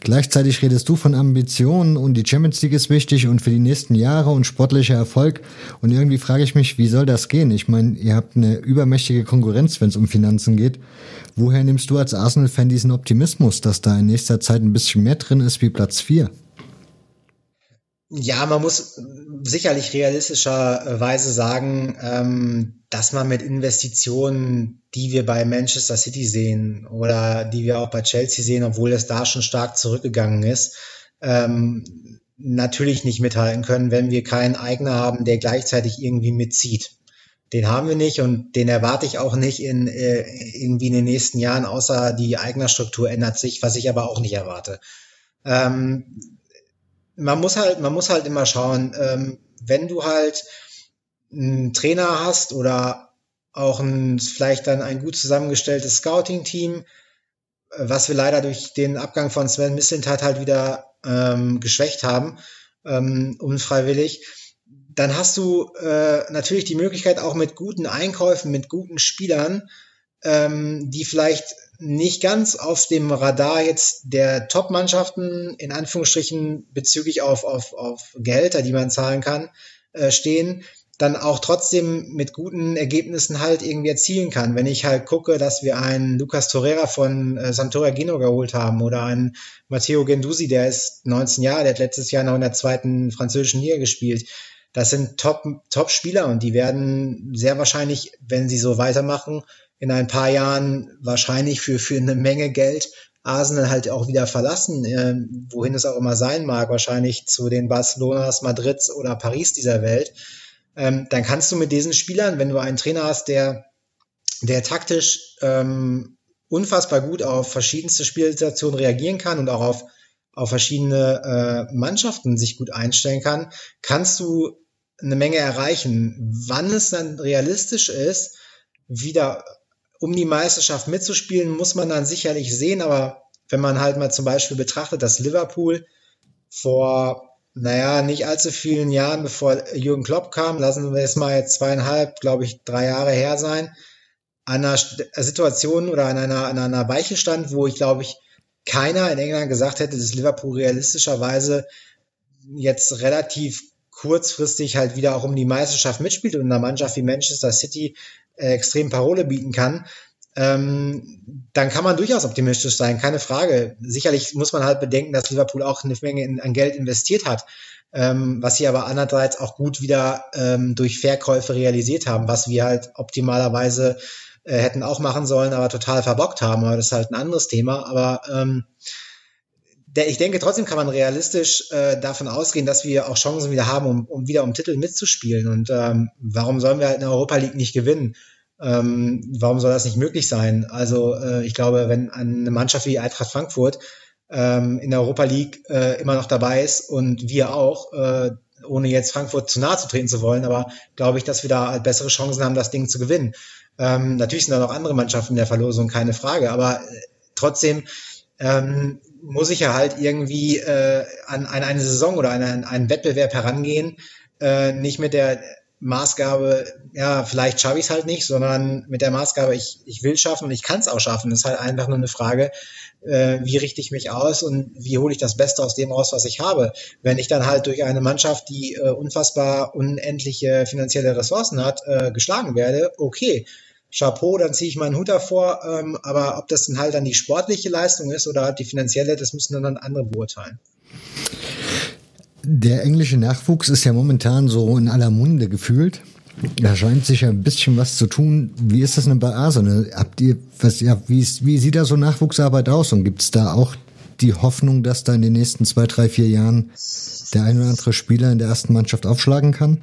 Gleichzeitig redest du von Ambitionen und die Champions League ist wichtig und für die nächsten Jahre und sportlicher Erfolg. Und irgendwie frage ich mich, wie soll das gehen? Ich meine, ihr habt eine übermächtige Konkurrenz, wenn es um Finanzen geht. Woher nimmst du als Arsenal-Fan diesen Optimismus, dass da in nächster Zeit ein bisschen mehr drin ist wie Platz 4? Ja, man muss sicherlich realistischerweise sagen, ähm, dass man mit Investitionen, die wir bei Manchester City sehen oder die wir auch bei Chelsea sehen, obwohl es da schon stark zurückgegangen ist, ähm, natürlich nicht mithalten können, wenn wir keinen Eigner haben, der gleichzeitig irgendwie mitzieht. Den haben wir nicht und den erwarte ich auch nicht in äh, irgendwie in den nächsten Jahren, außer die Eignerstruktur ändert sich, was ich aber auch nicht erwarte. Ähm, man muss halt, man muss halt immer schauen, ähm, wenn du halt einen Trainer hast oder auch ein, vielleicht dann ein gut zusammengestelltes Scouting-Team, äh, was wir leider durch den Abgang von Sven Mislintat halt wieder ähm, geschwächt haben, ähm, unfreiwillig, dann hast du äh, natürlich die Möglichkeit auch mit guten Einkäufen, mit guten Spielern, ähm, die vielleicht nicht ganz auf dem Radar jetzt der Top-Mannschaften, in Anführungsstrichen bezüglich auf, auf, auf Gehälter, die man zahlen kann, äh, stehen, dann auch trotzdem mit guten Ergebnissen halt irgendwie erzielen kann. Wenn ich halt gucke, dass wir einen Lucas Torreira von äh, Sampdoria Geno geholt haben oder einen Matteo Gendusi, der ist 19 Jahre, der hat letztes Jahr noch in der zweiten französischen Liga gespielt. Das sind Top, Top-Spieler und die werden sehr wahrscheinlich, wenn sie so weitermachen, in ein paar Jahren wahrscheinlich für, für eine Menge Geld Arsenal halt auch wieder verlassen, äh, wohin es auch immer sein mag, wahrscheinlich zu den Barcelonas, Madrids oder Paris dieser Welt, ähm, dann kannst du mit diesen Spielern, wenn du einen Trainer hast, der, der taktisch ähm, unfassbar gut auf verschiedenste Spielsituationen reagieren kann und auch auf, auf verschiedene äh, Mannschaften sich gut einstellen kann, kannst du eine Menge erreichen. Wann es dann realistisch ist, wieder um die Meisterschaft mitzuspielen, muss man dann sicherlich sehen, aber wenn man halt mal zum Beispiel betrachtet, dass Liverpool vor, naja, nicht allzu vielen Jahren, bevor Jürgen Klopp kam, lassen wir es mal jetzt zweieinhalb, glaube ich, drei Jahre her sein, an einer Situation oder an einer, an einer Weiche stand, wo ich glaube ich keiner in England gesagt hätte, dass Liverpool realistischerweise jetzt relativ kurzfristig halt wieder auch um die Meisterschaft mitspielt und in einer Mannschaft wie Manchester City äh, extrem Parole bieten kann, ähm, dann kann man durchaus optimistisch sein, keine Frage. Sicherlich muss man halt bedenken, dass Liverpool auch eine Menge in, an Geld investiert hat, ähm, was sie aber andererseits auch gut wieder ähm, durch Verkäufe realisiert haben, was wir halt optimalerweise äh, hätten auch machen sollen, aber total verbockt haben. Aber das ist halt ein anderes Thema. Aber ähm, der, ich denke, trotzdem kann man realistisch äh, davon ausgehen, dass wir auch Chancen wieder haben, um, um wieder um Titel mitzuspielen. Und ähm, warum sollen wir halt in der Europa League nicht gewinnen? Ähm, warum soll das nicht möglich sein? Also äh, ich glaube, wenn eine Mannschaft wie Eintracht Frankfurt ähm, in der Europa League äh, immer noch dabei ist und wir auch, äh, ohne jetzt Frankfurt zu nahe zu treten zu wollen, aber glaube ich, dass wir da bessere Chancen haben, das Ding zu gewinnen. Ähm, natürlich sind da noch andere Mannschaften in der Verlosung, keine Frage, aber äh, trotzdem ähm, muss ich ja halt irgendwie äh, an, an eine Saison oder an einen, einen Wettbewerb herangehen, äh, nicht mit der Maßgabe, ja, vielleicht schaffe ich es halt nicht, sondern mit der Maßgabe, ich, ich will schaffen und ich kann es auch schaffen. Das ist halt einfach nur eine Frage, äh, wie richte ich mich aus und wie hole ich das Beste aus dem raus, was ich habe. Wenn ich dann halt durch eine Mannschaft, die äh, unfassbar unendliche finanzielle Ressourcen hat, äh, geschlagen werde, okay, Chapeau, dann ziehe ich meinen Hut davor. Ähm, aber ob das dann halt dann die sportliche Leistung ist oder die finanzielle, das müssen dann andere beurteilen. Der englische Nachwuchs ist ja momentan so in aller Munde gefühlt. Da scheint sich ja ein bisschen was zu tun. Wie ist das denn bei Arsenal? Habt ihr, was, ja, wie, wie sieht da so Nachwuchsarbeit aus? Und gibt es da auch die Hoffnung, dass da in den nächsten zwei, drei, vier Jahren der ein oder andere Spieler in der ersten Mannschaft aufschlagen kann?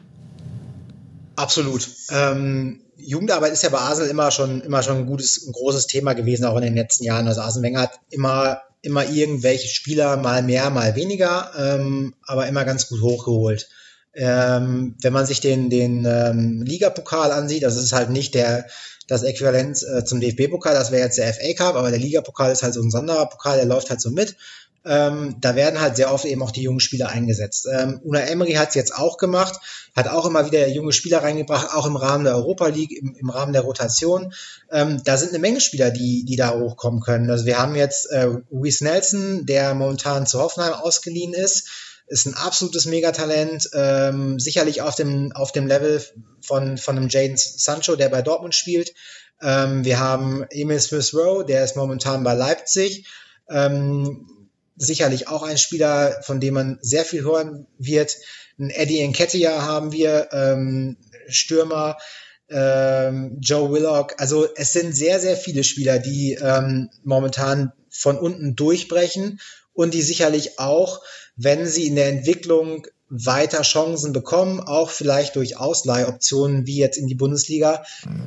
Absolut. Ähm, Jugendarbeit ist ja bei Arsenal immer schon, immer schon ein gutes, ein großes Thema gewesen, auch in den letzten Jahren. Also Arsene Wenger hat immer, immer irgendwelche Spieler mal mehr, mal weniger, ähm, aber immer ganz gut hochgeholt. Ähm, wenn man sich den, den ähm, Ligapokal ansieht, das ist halt nicht der, das Äquivalent äh, zum DFB-Pokal, das wäre jetzt der FA Cup, aber der Ligapokal ist halt so ein Sonderpokal, der läuft halt so mit. Ähm, da werden halt sehr oft eben auch die jungen Spieler eingesetzt. Ähm, Una Emery hat es jetzt auch gemacht, hat auch immer wieder junge Spieler reingebracht, auch im Rahmen der Europa League, im, im Rahmen der Rotation. Ähm, da sind eine Menge Spieler, die, die da hochkommen können. Also wir haben jetzt äh, Reese Nelson, der momentan zu Hoffenheim ausgeliehen ist ist ein absolutes Megatalent, ähm, sicherlich auf dem, auf dem Level von, von einem Jaden Sancho, der bei Dortmund spielt. Ähm, wir haben Emil Smith Rowe, der ist momentan bei Leipzig. Ähm, sicherlich auch ein Spieler, von dem man sehr viel hören wird. Ein Eddie Nketiah haben wir, ähm, Stürmer, ähm, Joe Willock. Also es sind sehr, sehr viele Spieler, die ähm, momentan von unten durchbrechen und die sicherlich auch, wenn sie in der Entwicklung weiter Chancen bekommen, auch vielleicht durch Ausleihoptionen wie jetzt in die Bundesliga,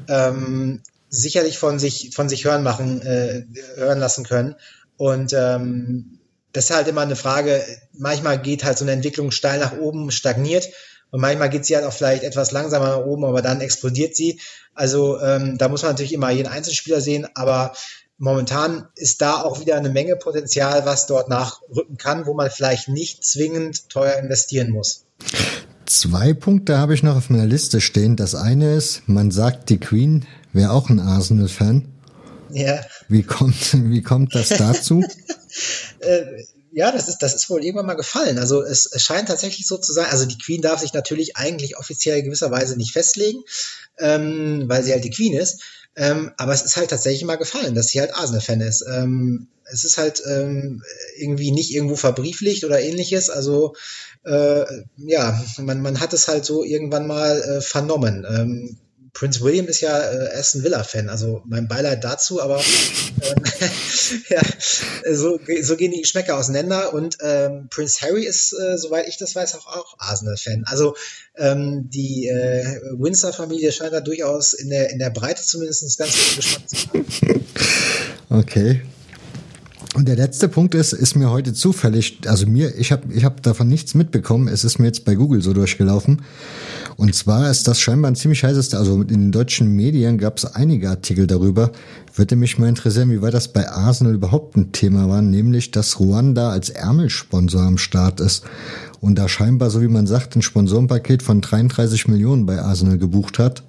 ähm, sicherlich von sich von sich hören machen äh, hören lassen können und ähm, das ist halt immer eine Frage, manchmal geht halt so eine Entwicklung steil nach oben, stagniert und manchmal geht sie halt auch vielleicht etwas langsamer nach oben, aber dann explodiert sie. Also ähm, da muss man natürlich immer jeden Einzelspieler sehen, aber momentan ist da auch wieder eine Menge Potenzial, was dort nachrücken kann, wo man vielleicht nicht zwingend teuer investieren muss. Zwei Punkte habe ich noch auf meiner Liste stehen. Das eine ist, man sagt, die Queen wäre auch ein Arsenal-Fan. Ja. Wie kommt, wie kommt das dazu? [laughs] äh, ja, das ist, das ist wohl irgendwann mal gefallen. Also es, scheint tatsächlich so zu sein. Also die Queen darf sich natürlich eigentlich offiziell gewisserweise nicht festlegen, ähm, weil sie halt die Queen ist. Ähm, aber es ist halt tatsächlich mal gefallen, dass sie halt Arsenal-Fan ist. Ähm, es ist halt ähm, irgendwie nicht irgendwo verbrieflicht oder ähnliches. Also äh, ja, man, man hat es halt so irgendwann mal äh, vernommen. Ähm, Prince William ist ja äh, Aston Villa-Fan, also mein Beileid dazu, aber ähm, [laughs] ja, so, so gehen die Geschmäcker auseinander und ähm, Prince Harry ist, äh, soweit ich das weiß, auch, auch Arsenal-Fan. Also ähm, die äh, Windsor-Familie scheint da durchaus in der, in der Breite zumindest ganz gut Geschmack zu haben. [laughs] Okay. Und der letzte Punkt ist, ist mir heute zufällig, also mir, ich habe ich hab davon nichts mitbekommen, es ist mir jetzt bei Google so durchgelaufen. Und zwar ist das scheinbar ein ziemlich heißes, also in den deutschen Medien gab es einige Artikel darüber. Würde mich mal interessieren, wie weit das bei Arsenal überhaupt ein Thema war, nämlich dass Ruanda als Ärmelsponsor am Start ist und da scheinbar, so wie man sagt, ein Sponsorenpaket von 33 Millionen bei Arsenal gebucht hat.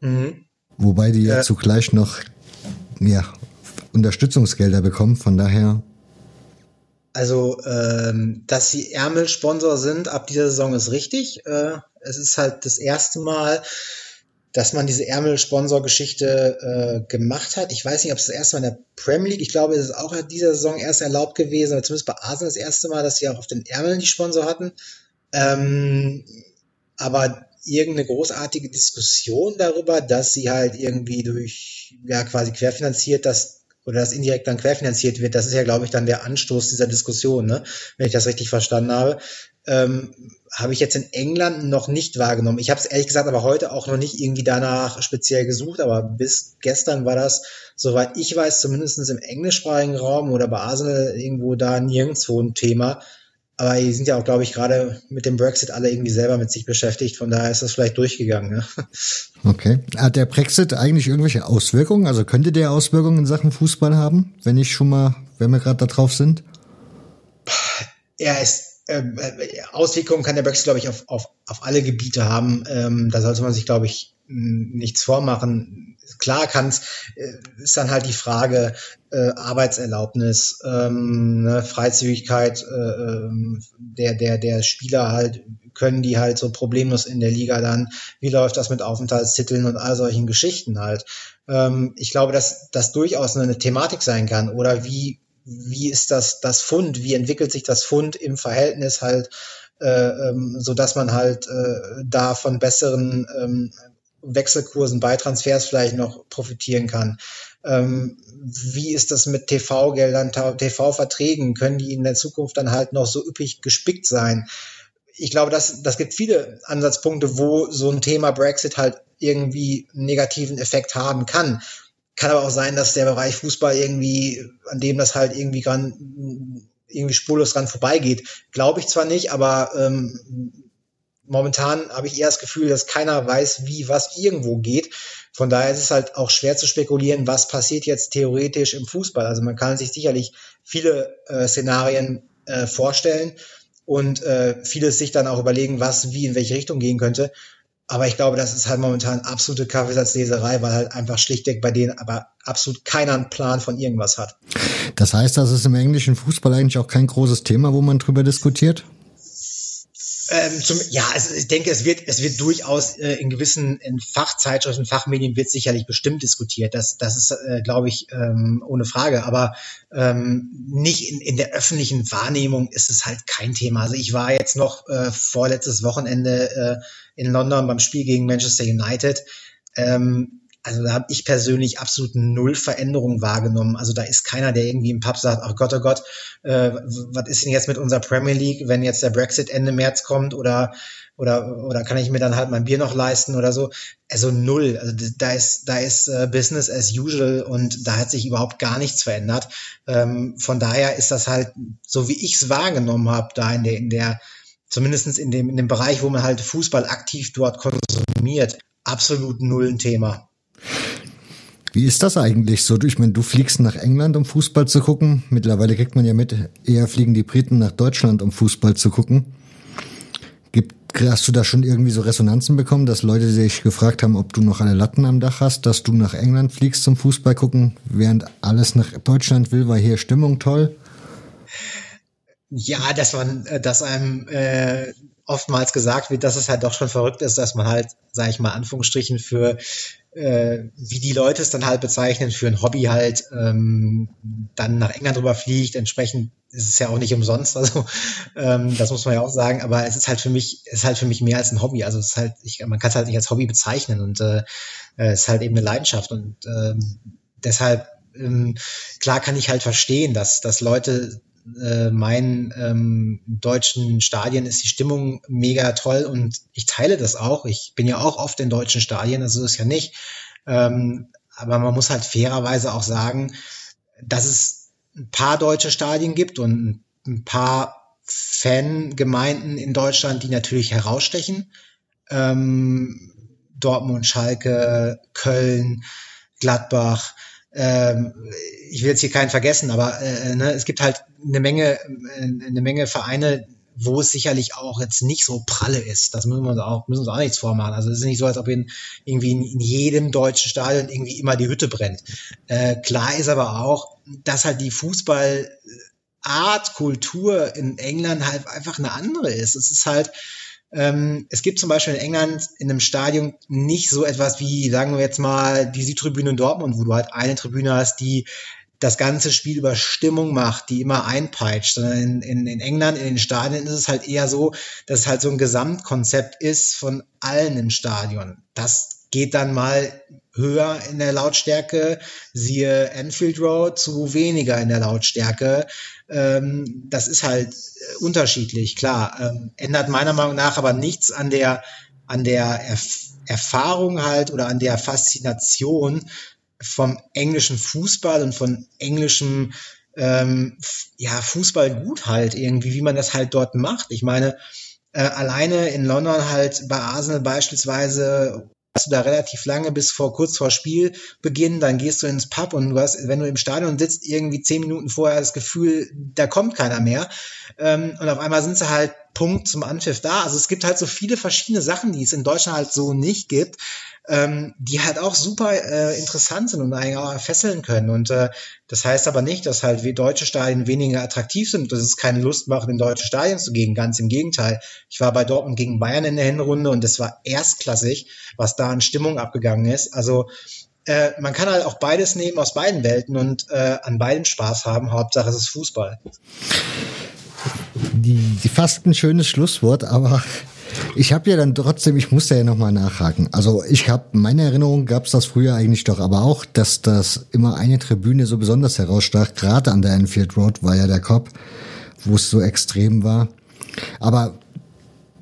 Mhm. Wobei die ja, ja zugleich noch ja, Unterstützungsgelder bekommen, von daher also, ähm, dass sie Ärmelsponsor sind ab dieser Saison ist richtig. Äh, es ist halt das erste Mal, dass man diese Ärmelsponsor-Geschichte äh, gemacht hat. Ich weiß nicht, ob es das erste Mal in der Premier League, ich glaube, es ist auch in dieser Saison erst erlaubt gewesen, aber zumindest bei Arsenal das erste Mal, dass sie auch auf den Ärmeln die Sponsor hatten. Ähm, aber irgendeine großartige Diskussion darüber, dass sie halt irgendwie durch, ja, quasi querfinanziert, dass oder das indirekt dann querfinanziert wird, das ist ja, glaube ich, dann der Anstoß dieser Diskussion, ne? wenn ich das richtig verstanden habe. Ähm, habe ich jetzt in England noch nicht wahrgenommen. Ich habe es ehrlich gesagt aber heute auch noch nicht irgendwie danach speziell gesucht, aber bis gestern war das, soweit ich weiß, zumindest im englischsprachigen Raum oder bei Arsenal irgendwo da nirgendwo ein Thema. Aber die sind ja auch, glaube ich, gerade mit dem Brexit alle irgendwie selber mit sich beschäftigt. Von daher ist das vielleicht durchgegangen. Ne? [laughs] Okay. Hat der Brexit eigentlich irgendwelche Auswirkungen? Also könnte der Auswirkungen in Sachen Fußball haben, wenn ich schon mal, wenn wir gerade da drauf sind? Er ist ähm, äh, Auswirkungen kann der Brexit, glaube ich, auf, auf, auf alle Gebiete haben. Ähm, da sollte man sich, glaube ich, nichts vormachen. Klar kann es, äh, ist dann halt die Frage äh, Arbeitserlaubnis, ähm, ne, Freizügigkeit äh, ähm, der, der, der Spieler halt, können die halt so problemlos in der Liga dann, wie läuft das mit Aufenthaltstiteln und all solchen Geschichten halt. Ähm, ich glaube, dass das durchaus eine Thematik sein kann oder wie wie ist das, das Fund, wie entwickelt sich das Fund im Verhältnis halt, äh, ähm, so dass man halt äh, da von besseren ähm, Wechselkursen bei Transfers vielleicht noch profitieren kann. Ähm, wie ist das mit TV-Geldern, TV-Verträgen? Können die in der Zukunft dann halt noch so üppig gespickt sein? Ich glaube, das, das gibt viele Ansatzpunkte, wo so ein Thema Brexit halt irgendwie negativen Effekt haben kann. Kann aber auch sein, dass der Bereich Fußball irgendwie, an dem das halt irgendwie dran, irgendwie spurlos dran vorbeigeht. Glaube ich zwar nicht, aber ähm, momentan habe ich eher das Gefühl, dass keiner weiß, wie was irgendwo geht. Von daher ist es halt auch schwer zu spekulieren, was passiert jetzt theoretisch im Fußball. Also man kann sich sicherlich viele äh, Szenarien äh, vorstellen und äh, vieles sich dann auch überlegen, was wie in welche Richtung gehen könnte. Aber ich glaube, das ist halt momentan absolute Kaffeesatzleserei, weil halt einfach schlichtweg bei denen aber absolut keiner einen Plan von irgendwas hat. Das heißt, das ist im englischen Fußball eigentlich auch kein großes Thema, wo man drüber diskutiert? Ähm, zum, ja, also ich denke, es wird, es wird durchaus äh, in gewissen in Fachzeitschriften, Fachmedien wird sicherlich bestimmt diskutiert. Das, das ist, äh, glaube ich, ähm, ohne Frage. Aber ähm, nicht in, in der öffentlichen Wahrnehmung ist es halt kein Thema. Also ich war jetzt noch äh, vorletztes Wochenende äh, in London beim Spiel gegen Manchester United. Ähm, also da habe ich persönlich absolut null Veränderung wahrgenommen. Also da ist keiner, der irgendwie im Pub sagt, ach Gott, oh Gott, äh, was ist denn jetzt mit unserer Premier League, wenn jetzt der Brexit Ende März kommt oder oder oder kann ich mir dann halt mein Bier noch leisten oder so? Also null. Also da ist da ist äh, Business as usual und da hat sich überhaupt gar nichts verändert. Ähm, von daher ist das halt so, wie ich es wahrgenommen habe, da in der in der zumindestens in dem in dem Bereich, wo man halt Fußball aktiv dort konsumiert, absolut null ein Thema. Wie ist das eigentlich so? Ich meine, du fliegst nach England, um Fußball zu gucken. Mittlerweile kriegt man ja mit, eher fliegen die Briten nach Deutschland, um Fußball zu gucken. Gibt, hast du da schon irgendwie so Resonanzen bekommen, dass Leute sich gefragt haben, ob du noch alle Latten am Dach hast, dass du nach England fliegst zum Fußball gucken, während alles nach Deutschland will, weil hier Stimmung toll? Ja, dass man, äh, dass einem äh, oftmals gesagt wird, dass es halt doch schon verrückt ist, dass man halt, sage ich mal, Anführungsstrichen für äh, wie die Leute es dann halt bezeichnen, für ein Hobby halt ähm, dann nach England drüber fliegt. Entsprechend ist es ja auch nicht umsonst, also ähm, das muss man ja auch sagen. Aber es ist halt für mich, es ist halt für mich mehr als ein Hobby. Also es ist halt, ich, man kann es halt nicht als Hobby bezeichnen und äh, es ist halt eben eine Leidenschaft und ähm, deshalb ähm, klar kann ich halt verstehen, dass dass Leute äh, meinen ähm, deutschen Stadien ist die Stimmung mega toll und ich teile das auch. Ich bin ja auch oft in deutschen Stadien, also ist ja nicht. Ähm, aber man muss halt fairerweise auch sagen, dass es ein paar deutsche Stadien gibt und ein paar Fangemeinden in Deutschland, die natürlich herausstechen. Ähm, Dortmund, Schalke, Köln, Gladbach, ich will jetzt hier keinen vergessen, aber äh, ne, es gibt halt eine Menge, äh, eine Menge Vereine, wo es sicherlich auch jetzt nicht so pralle ist. Das müssen wir uns auch, müssen uns auch nichts vormachen. Also es ist nicht so, als ob in, irgendwie in, in jedem deutschen Stadion irgendwie immer die Hütte brennt. Äh, klar ist aber auch, dass halt die Fußballart, Kultur in England halt einfach eine andere ist. Es ist halt, ähm, es gibt zum Beispiel in England in einem Stadion nicht so etwas wie, sagen wir jetzt mal, die Südtribüne in Dortmund, wo du halt eine Tribüne hast, die das ganze Spiel über Stimmung macht, die immer einpeitscht, sondern in, in, in England, in den Stadien ist es halt eher so, dass es halt so ein Gesamtkonzept ist von allen im Stadion. Das geht dann mal höher in der Lautstärke, siehe Enfield Road, zu weniger in der Lautstärke. Ähm, das ist halt äh, unterschiedlich, klar. Ähm, ändert meiner Meinung nach aber nichts an der, an der Erf Erfahrung halt oder an der Faszination vom englischen Fußball und von englischem ähm, ja, Fußball gut halt irgendwie, wie man das halt dort macht. Ich meine, äh, alleine in London halt bei Arsenal beispielsweise du da relativ lange bis vor kurz vor Spielbeginn, dann gehst du ins Pub und du hast, wenn du im Stadion sitzt, irgendwie zehn Minuten vorher das Gefühl, da kommt keiner mehr. Ähm, und auf einmal sind sie halt Punkt zum Anpfiff da. Also es gibt halt so viele verschiedene Sachen, die es in Deutschland halt so nicht gibt ähm, die halt auch super äh, interessant sind und eigentlich auch fesseln können. Und äh, das heißt aber nicht, dass halt deutsche Stadien weniger attraktiv sind, dass es keine Lust macht, in deutsche Stadien zu gehen. Ganz im Gegenteil. Ich war bei Dortmund gegen Bayern in der Hinrunde und das war erstklassig, was da an Stimmung abgegangen ist. Also äh, man kann halt auch beides nehmen aus beiden Welten und äh, an beiden Spaß haben. Hauptsache es ist Fußball. Die, die fast ein schönes Schlusswort, aber ich habe ja dann trotzdem, ich musste ja nochmal nachhaken. Also ich habe, meine Erinnerung gab es das früher eigentlich doch, aber auch, dass das immer eine Tribüne so besonders herausstach, gerade an der Enfield Road war ja der Kopf, wo es so extrem war. Aber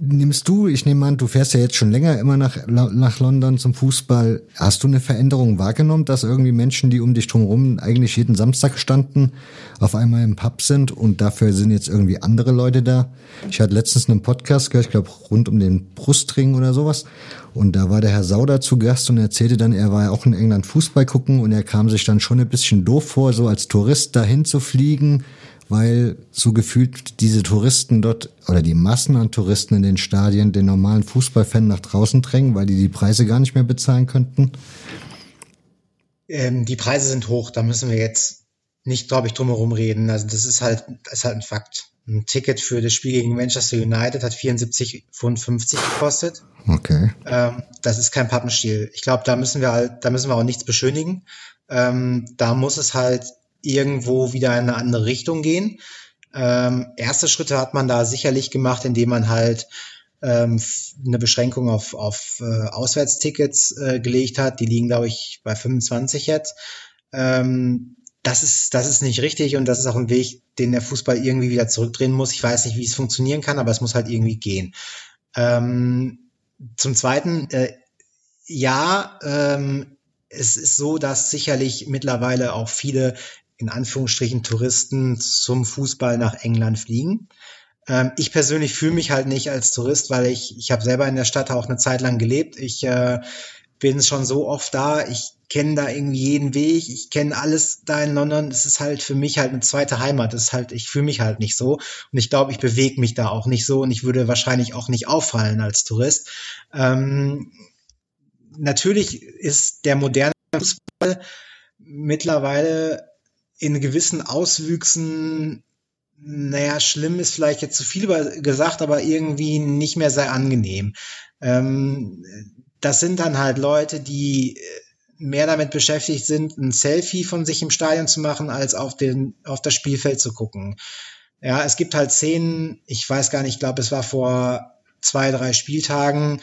nimmst du, ich nehme an, du fährst ja jetzt schon länger immer nach, nach London zum Fußball. Hast du eine Veränderung wahrgenommen, dass irgendwie Menschen, die um dich drumherum eigentlich jeden Samstag standen, auf einmal im Pub sind und dafür sind jetzt irgendwie andere Leute da? Ich hatte letztens einen Podcast gehört, ich glaube rund um den Brustring oder sowas. Und da war der Herr Sauder zu Gast und erzählte dann, er war ja auch in England Fußball gucken und er kam sich dann schon ein bisschen doof vor, so als Tourist dahin zu fliegen weil so gefühlt diese Touristen dort oder die Massen an Touristen in den Stadien den normalen Fußballfan nach draußen drängen, weil die die Preise gar nicht mehr bezahlen könnten? Ähm, die Preise sind hoch, da müssen wir jetzt nicht, glaube ich, drum herum reden. Also das ist halt, das ist halt ein Fakt. Ein Ticket für das Spiel gegen Manchester United hat 74,50 Pfund gekostet. Okay. Ähm, das ist kein Pappenstiel. Ich glaube, da müssen wir halt, da müssen wir auch nichts beschönigen. Ähm, da muss es halt irgendwo wieder in eine andere Richtung gehen. Ähm, erste Schritte hat man da sicherlich gemacht, indem man halt ähm, eine Beschränkung auf, auf äh, Auswärtstickets äh, gelegt hat. Die liegen, glaube ich, bei 25 jetzt. Ähm, das ist, das ist nicht richtig und das ist auch ein Weg, den der Fußball irgendwie wieder zurückdrehen muss. Ich weiß nicht, wie es funktionieren kann, aber es muss halt irgendwie gehen. Ähm, zum Zweiten, äh, ja, ähm, es ist so, dass sicherlich mittlerweile auch viele in Anführungsstrichen Touristen zum Fußball nach England fliegen. Ähm, ich persönlich fühle mich halt nicht als Tourist, weil ich, ich habe selber in der Stadt auch eine Zeit lang gelebt. Ich äh, bin schon so oft da, ich kenne da irgendwie jeden Weg, ich kenne alles da in London. Es ist halt für mich halt eine zweite Heimat. Das ist halt, ich fühle mich halt nicht so. Und ich glaube, ich bewege mich da auch nicht so und ich würde wahrscheinlich auch nicht auffallen als Tourist. Ähm, natürlich ist der moderne Fußball mittlerweile in gewissen Auswüchsen, naja, schlimm ist vielleicht jetzt zu viel gesagt, aber irgendwie nicht mehr sehr angenehm. Ähm, das sind dann halt Leute, die mehr damit beschäftigt sind, ein Selfie von sich im Stadion zu machen, als auf, den, auf das Spielfeld zu gucken. Ja, es gibt halt Szenen, ich weiß gar nicht, ich glaube, es war vor zwei, drei Spieltagen.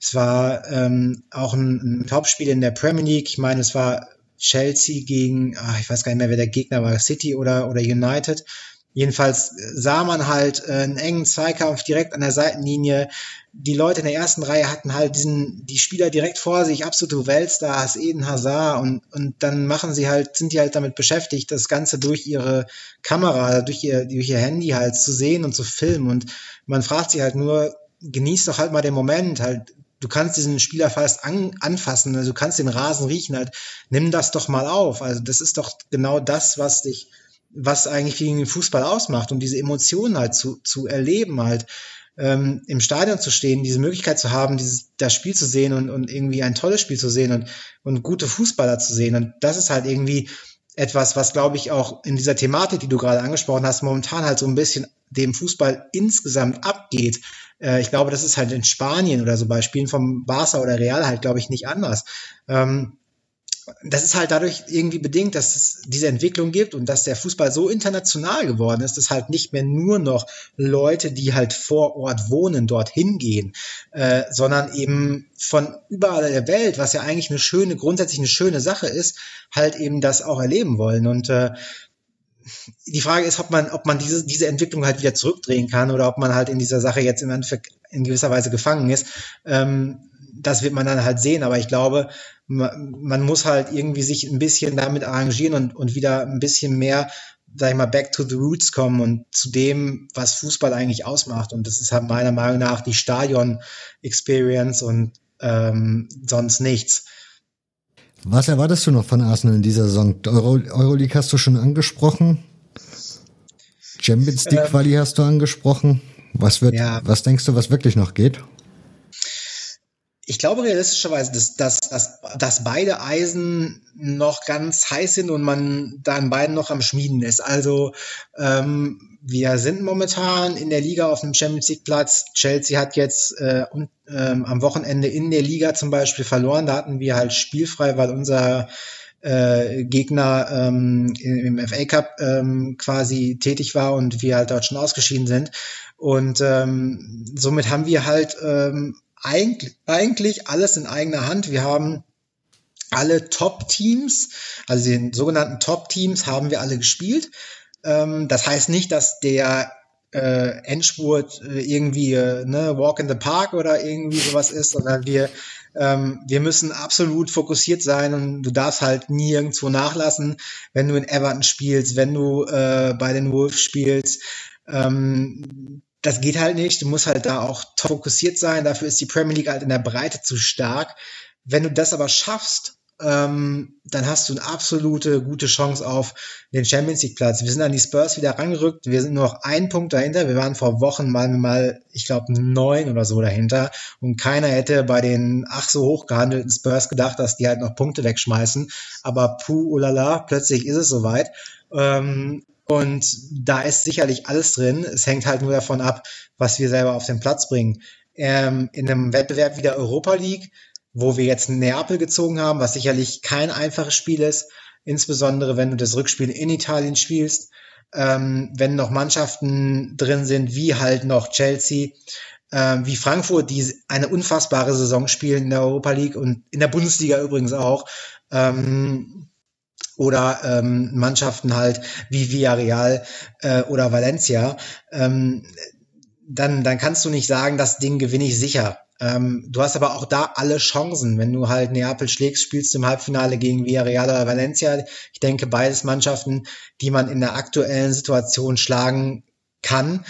Es war ähm, auch ein, ein Topspiel in der Premier League. Ich meine, es war Chelsea gegen, ach, ich weiß gar nicht mehr, wer der Gegner war, City oder, oder United. Jedenfalls sah man halt äh, einen engen Zweikampf direkt an der Seitenlinie. Die Leute in der ersten Reihe hatten halt diesen, die Spieler direkt vor sich, absolute Weltstars, Eden Hazard und, und dann machen sie halt, sind die halt damit beschäftigt, das Ganze durch ihre Kamera, durch ihr, durch ihr Handy halt zu sehen und zu filmen und man fragt sich halt nur, genießt doch halt mal den Moment, halt du kannst diesen Spieler fast an, anfassen, also du kannst den Rasen riechen, halt, nimm das doch mal auf. Also das ist doch genau das, was dich, was eigentlich gegen den Fußball ausmacht, um diese Emotionen halt zu, zu erleben, halt ähm, im Stadion zu stehen, diese Möglichkeit zu haben, dieses, das Spiel zu sehen und, und irgendwie ein tolles Spiel zu sehen und, und gute Fußballer zu sehen. Und das ist halt irgendwie etwas, was glaube ich auch in dieser Thematik, die du gerade angesprochen hast, momentan halt so ein bisschen dem Fußball insgesamt abgeht. Äh, ich glaube, das ist halt in Spanien oder so bei Spielen vom Barca oder Real halt, glaube ich, nicht anders. Ähm, das ist halt dadurch irgendwie bedingt, dass es diese Entwicklung gibt und dass der Fußball so international geworden ist, dass halt nicht mehr nur noch Leute, die halt vor Ort wohnen, dorthin gehen, äh, sondern eben von überall der Welt, was ja eigentlich eine schöne, grundsätzlich eine schöne Sache ist, halt eben das auch erleben wollen. Und äh, die Frage ist, ob man, ob man diese, diese Entwicklung halt wieder zurückdrehen kann oder ob man halt in dieser Sache jetzt im Endeffekt in gewisser Weise gefangen ist. Ähm, das wird man dann halt sehen, aber ich glaube, man, man muss halt irgendwie sich ein bisschen damit arrangieren und, und wieder ein bisschen mehr, sag ich mal, back to the roots kommen und zu dem, was Fußball eigentlich ausmacht. Und das ist halt meiner Meinung nach die Stadion-Experience und ähm, sonst nichts. Was erwartest du noch von Arsenal in dieser Saison? Euro, Euroleague hast du schon angesprochen. Champions League Quali ähm, hast du angesprochen. Was wird, ja. was denkst du, was wirklich noch geht? Ich glaube realistischerweise, dass, dass, dass, dass beide Eisen noch ganz heiß sind und man da an beiden noch am Schmieden ist. Also ähm, wir sind momentan in der Liga auf dem Champions League Platz. Chelsea hat jetzt äh, ähm, am Wochenende in der Liga zum Beispiel verloren. Da hatten wir halt spielfrei, weil unser äh, Gegner ähm, im FA Cup ähm, quasi tätig war und wir halt dort schon ausgeschieden sind. Und ähm, somit haben wir halt ähm, eigentlich, eigentlich alles in eigener Hand. Wir haben alle Top-Teams, also den sogenannten Top-Teams haben wir alle gespielt. Ähm, das heißt nicht, dass der äh, Endspurt äh, irgendwie äh, ne, Walk in the Park oder irgendwie sowas ist, sondern wir ähm, wir müssen absolut fokussiert sein und du darfst halt nirgendwo nachlassen, wenn du in Everton spielst, wenn du äh, bei den Wolves spielst. Ähm, das geht halt nicht. Du musst halt da auch fokussiert sein. Dafür ist die Premier League halt in der Breite zu stark. Wenn du das aber schaffst, ähm, dann hast du eine absolute gute Chance auf den Champions League Platz. Wir sind an die Spurs wieder rangerückt. Wir sind nur noch ein Punkt dahinter. Wir waren vor Wochen mal, mal ich glaube, neun oder so dahinter. Und keiner hätte bei den ach so hoch gehandelten Spurs gedacht, dass die halt noch Punkte wegschmeißen. Aber puh, ulala, plötzlich ist es soweit. Ähm, und da ist sicherlich alles drin. Es hängt halt nur davon ab, was wir selber auf den Platz bringen. Ähm, in einem Wettbewerb wie der Europa League wo wir jetzt Neapel gezogen haben, was sicherlich kein einfaches Spiel ist, insbesondere wenn du das Rückspiel in Italien spielst, ähm, wenn noch Mannschaften drin sind, wie halt noch Chelsea, äh, wie Frankfurt, die eine unfassbare Saison spielen in der Europa League und in der Bundesliga übrigens auch. Ähm, oder ähm, Mannschaften halt wie Villarreal äh, oder Valencia, ähm, dann, dann kannst du nicht sagen, das Ding gewinne ich sicher. Ähm, du hast aber auch da alle Chancen. Wenn du halt Neapel schlägst, spielst du im Halbfinale gegen Villarreal oder Valencia. Ich denke, beides Mannschaften, die man in der aktuellen Situation schlagen kann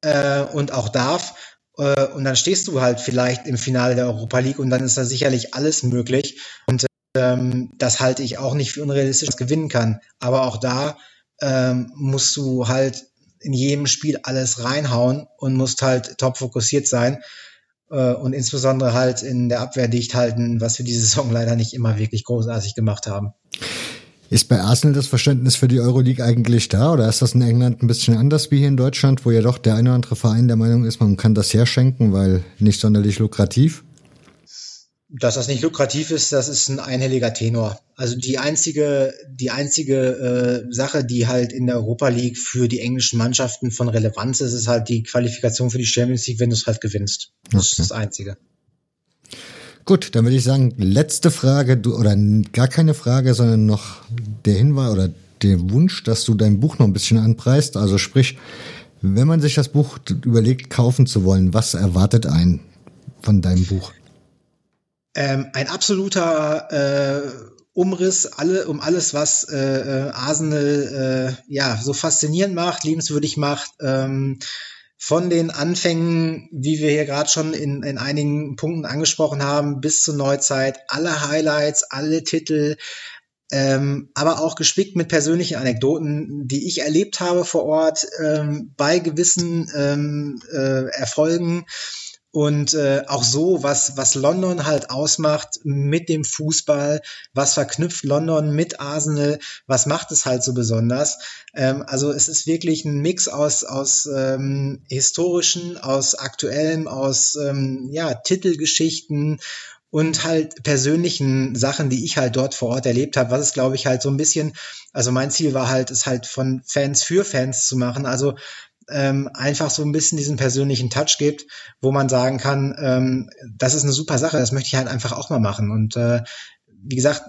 äh, und auch darf. Äh, und dann stehst du halt vielleicht im Finale der Europa League und dann ist da sicherlich alles möglich. Und ähm, das halte ich auch nicht für unrealistisch, dass gewinnen kann. Aber auch da ähm, musst du halt in jedem Spiel alles reinhauen und musst halt top fokussiert sein äh, und insbesondere halt in der Abwehr dicht halten, was wir diese [laughs] Saison leider nicht immer wirklich großartig gemacht haben. Ist bei Arsenal das Verständnis für die Euroleague eigentlich da oder ist das in England ein bisschen anders wie hier in Deutschland, wo ja doch der eine oder andere Verein der Meinung ist, man kann das herschenken, weil nicht sonderlich lukrativ? Dass das nicht lukrativ ist, das ist ein einhelliger Tenor. Also die einzige, die einzige äh, Sache, die halt in der Europa League für die englischen Mannschaften von Relevanz ist, ist halt die Qualifikation für die Champions League, wenn du es halt gewinnst. Das okay. ist das Einzige. Gut, dann würde ich sagen, letzte Frage, du, oder gar keine Frage, sondern noch der Hinweis oder der Wunsch, dass du dein Buch noch ein bisschen anpreist. Also sprich, wenn man sich das Buch überlegt, kaufen zu wollen, was erwartet einen von deinem Buch? Ähm, ein absoluter äh, Umriss alle, um alles, was äh, äh, Arsenal äh, ja so faszinierend macht, liebenswürdig macht. Ähm, von den Anfängen, wie wir hier gerade schon in, in einigen Punkten angesprochen haben, bis zur Neuzeit, alle Highlights, alle Titel, ähm, aber auch gespickt mit persönlichen Anekdoten, die ich erlebt habe vor Ort ähm, bei gewissen ähm, äh, Erfolgen und äh, auch so, was, was London halt ausmacht mit dem Fußball, was verknüpft London mit Arsenal, was macht es halt so besonders. Ähm, also es ist wirklich ein Mix aus, aus ähm, historischen, aus aktuellem, aus ähm, ja, Titelgeschichten und halt persönlichen Sachen, die ich halt dort vor Ort erlebt habe, was es glaube ich halt so ein bisschen, also mein Ziel war halt, es halt von Fans für Fans zu machen, also ähm, einfach so ein bisschen diesen persönlichen Touch gibt, wo man sagen kann, ähm, das ist eine super Sache, das möchte ich halt einfach auch mal machen. Und äh, wie gesagt,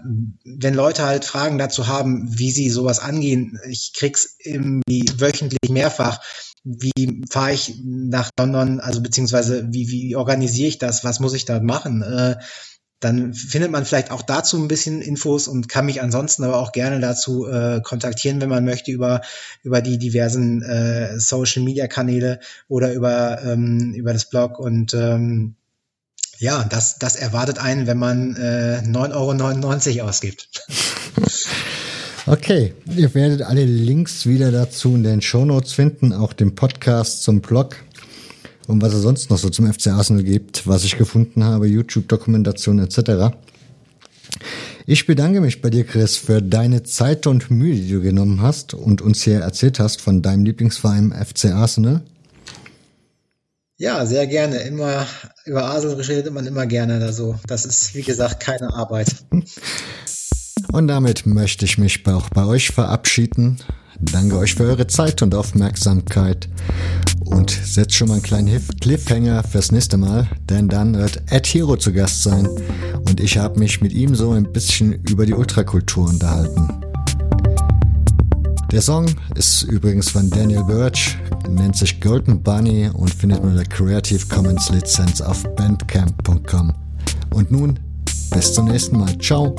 wenn Leute halt Fragen dazu haben, wie sie sowas angehen, ich krieg's irgendwie wöchentlich mehrfach. Wie fahre ich nach London, also beziehungsweise wie, wie organisiere ich das, was muss ich da machen? Äh, dann findet man vielleicht auch dazu ein bisschen Infos und kann mich ansonsten aber auch gerne dazu äh, kontaktieren, wenn man möchte, über, über die diversen äh, Social Media Kanäle oder über, ähm, über das Blog. Und ähm, ja, das, das erwartet einen, wenn man äh, 9,99 Euro ausgibt. [laughs] Okay, ihr werdet alle Links wieder dazu in den Show Notes finden, auch den Podcast zum Blog und was es sonst noch so zum FC Arsenal gibt, was ich gefunden habe, YouTube-Dokumentation etc. Ich bedanke mich bei dir, Chris, für deine Zeit und Mühe, die du genommen hast und uns hier erzählt hast von deinem Lieblingsverein FC Arsenal. Ja, sehr gerne. Immer über Arsenal redet man immer gerne. Also, das ist, wie gesagt, keine Arbeit. Und damit möchte ich mich auch bei euch verabschieden. Danke euch für eure Zeit und Aufmerksamkeit und setzt schon mal einen kleinen Cliffhanger fürs nächste Mal, denn dann wird Ed Hero zu Gast sein und ich habe mich mit ihm so ein bisschen über die Ultrakultur unterhalten. Der Song ist übrigens von Daniel Birch, nennt sich Golden Bunny und findet man unter Creative Commons Lizenz auf bandcamp.com. Und nun, bis zum nächsten Mal. Ciao!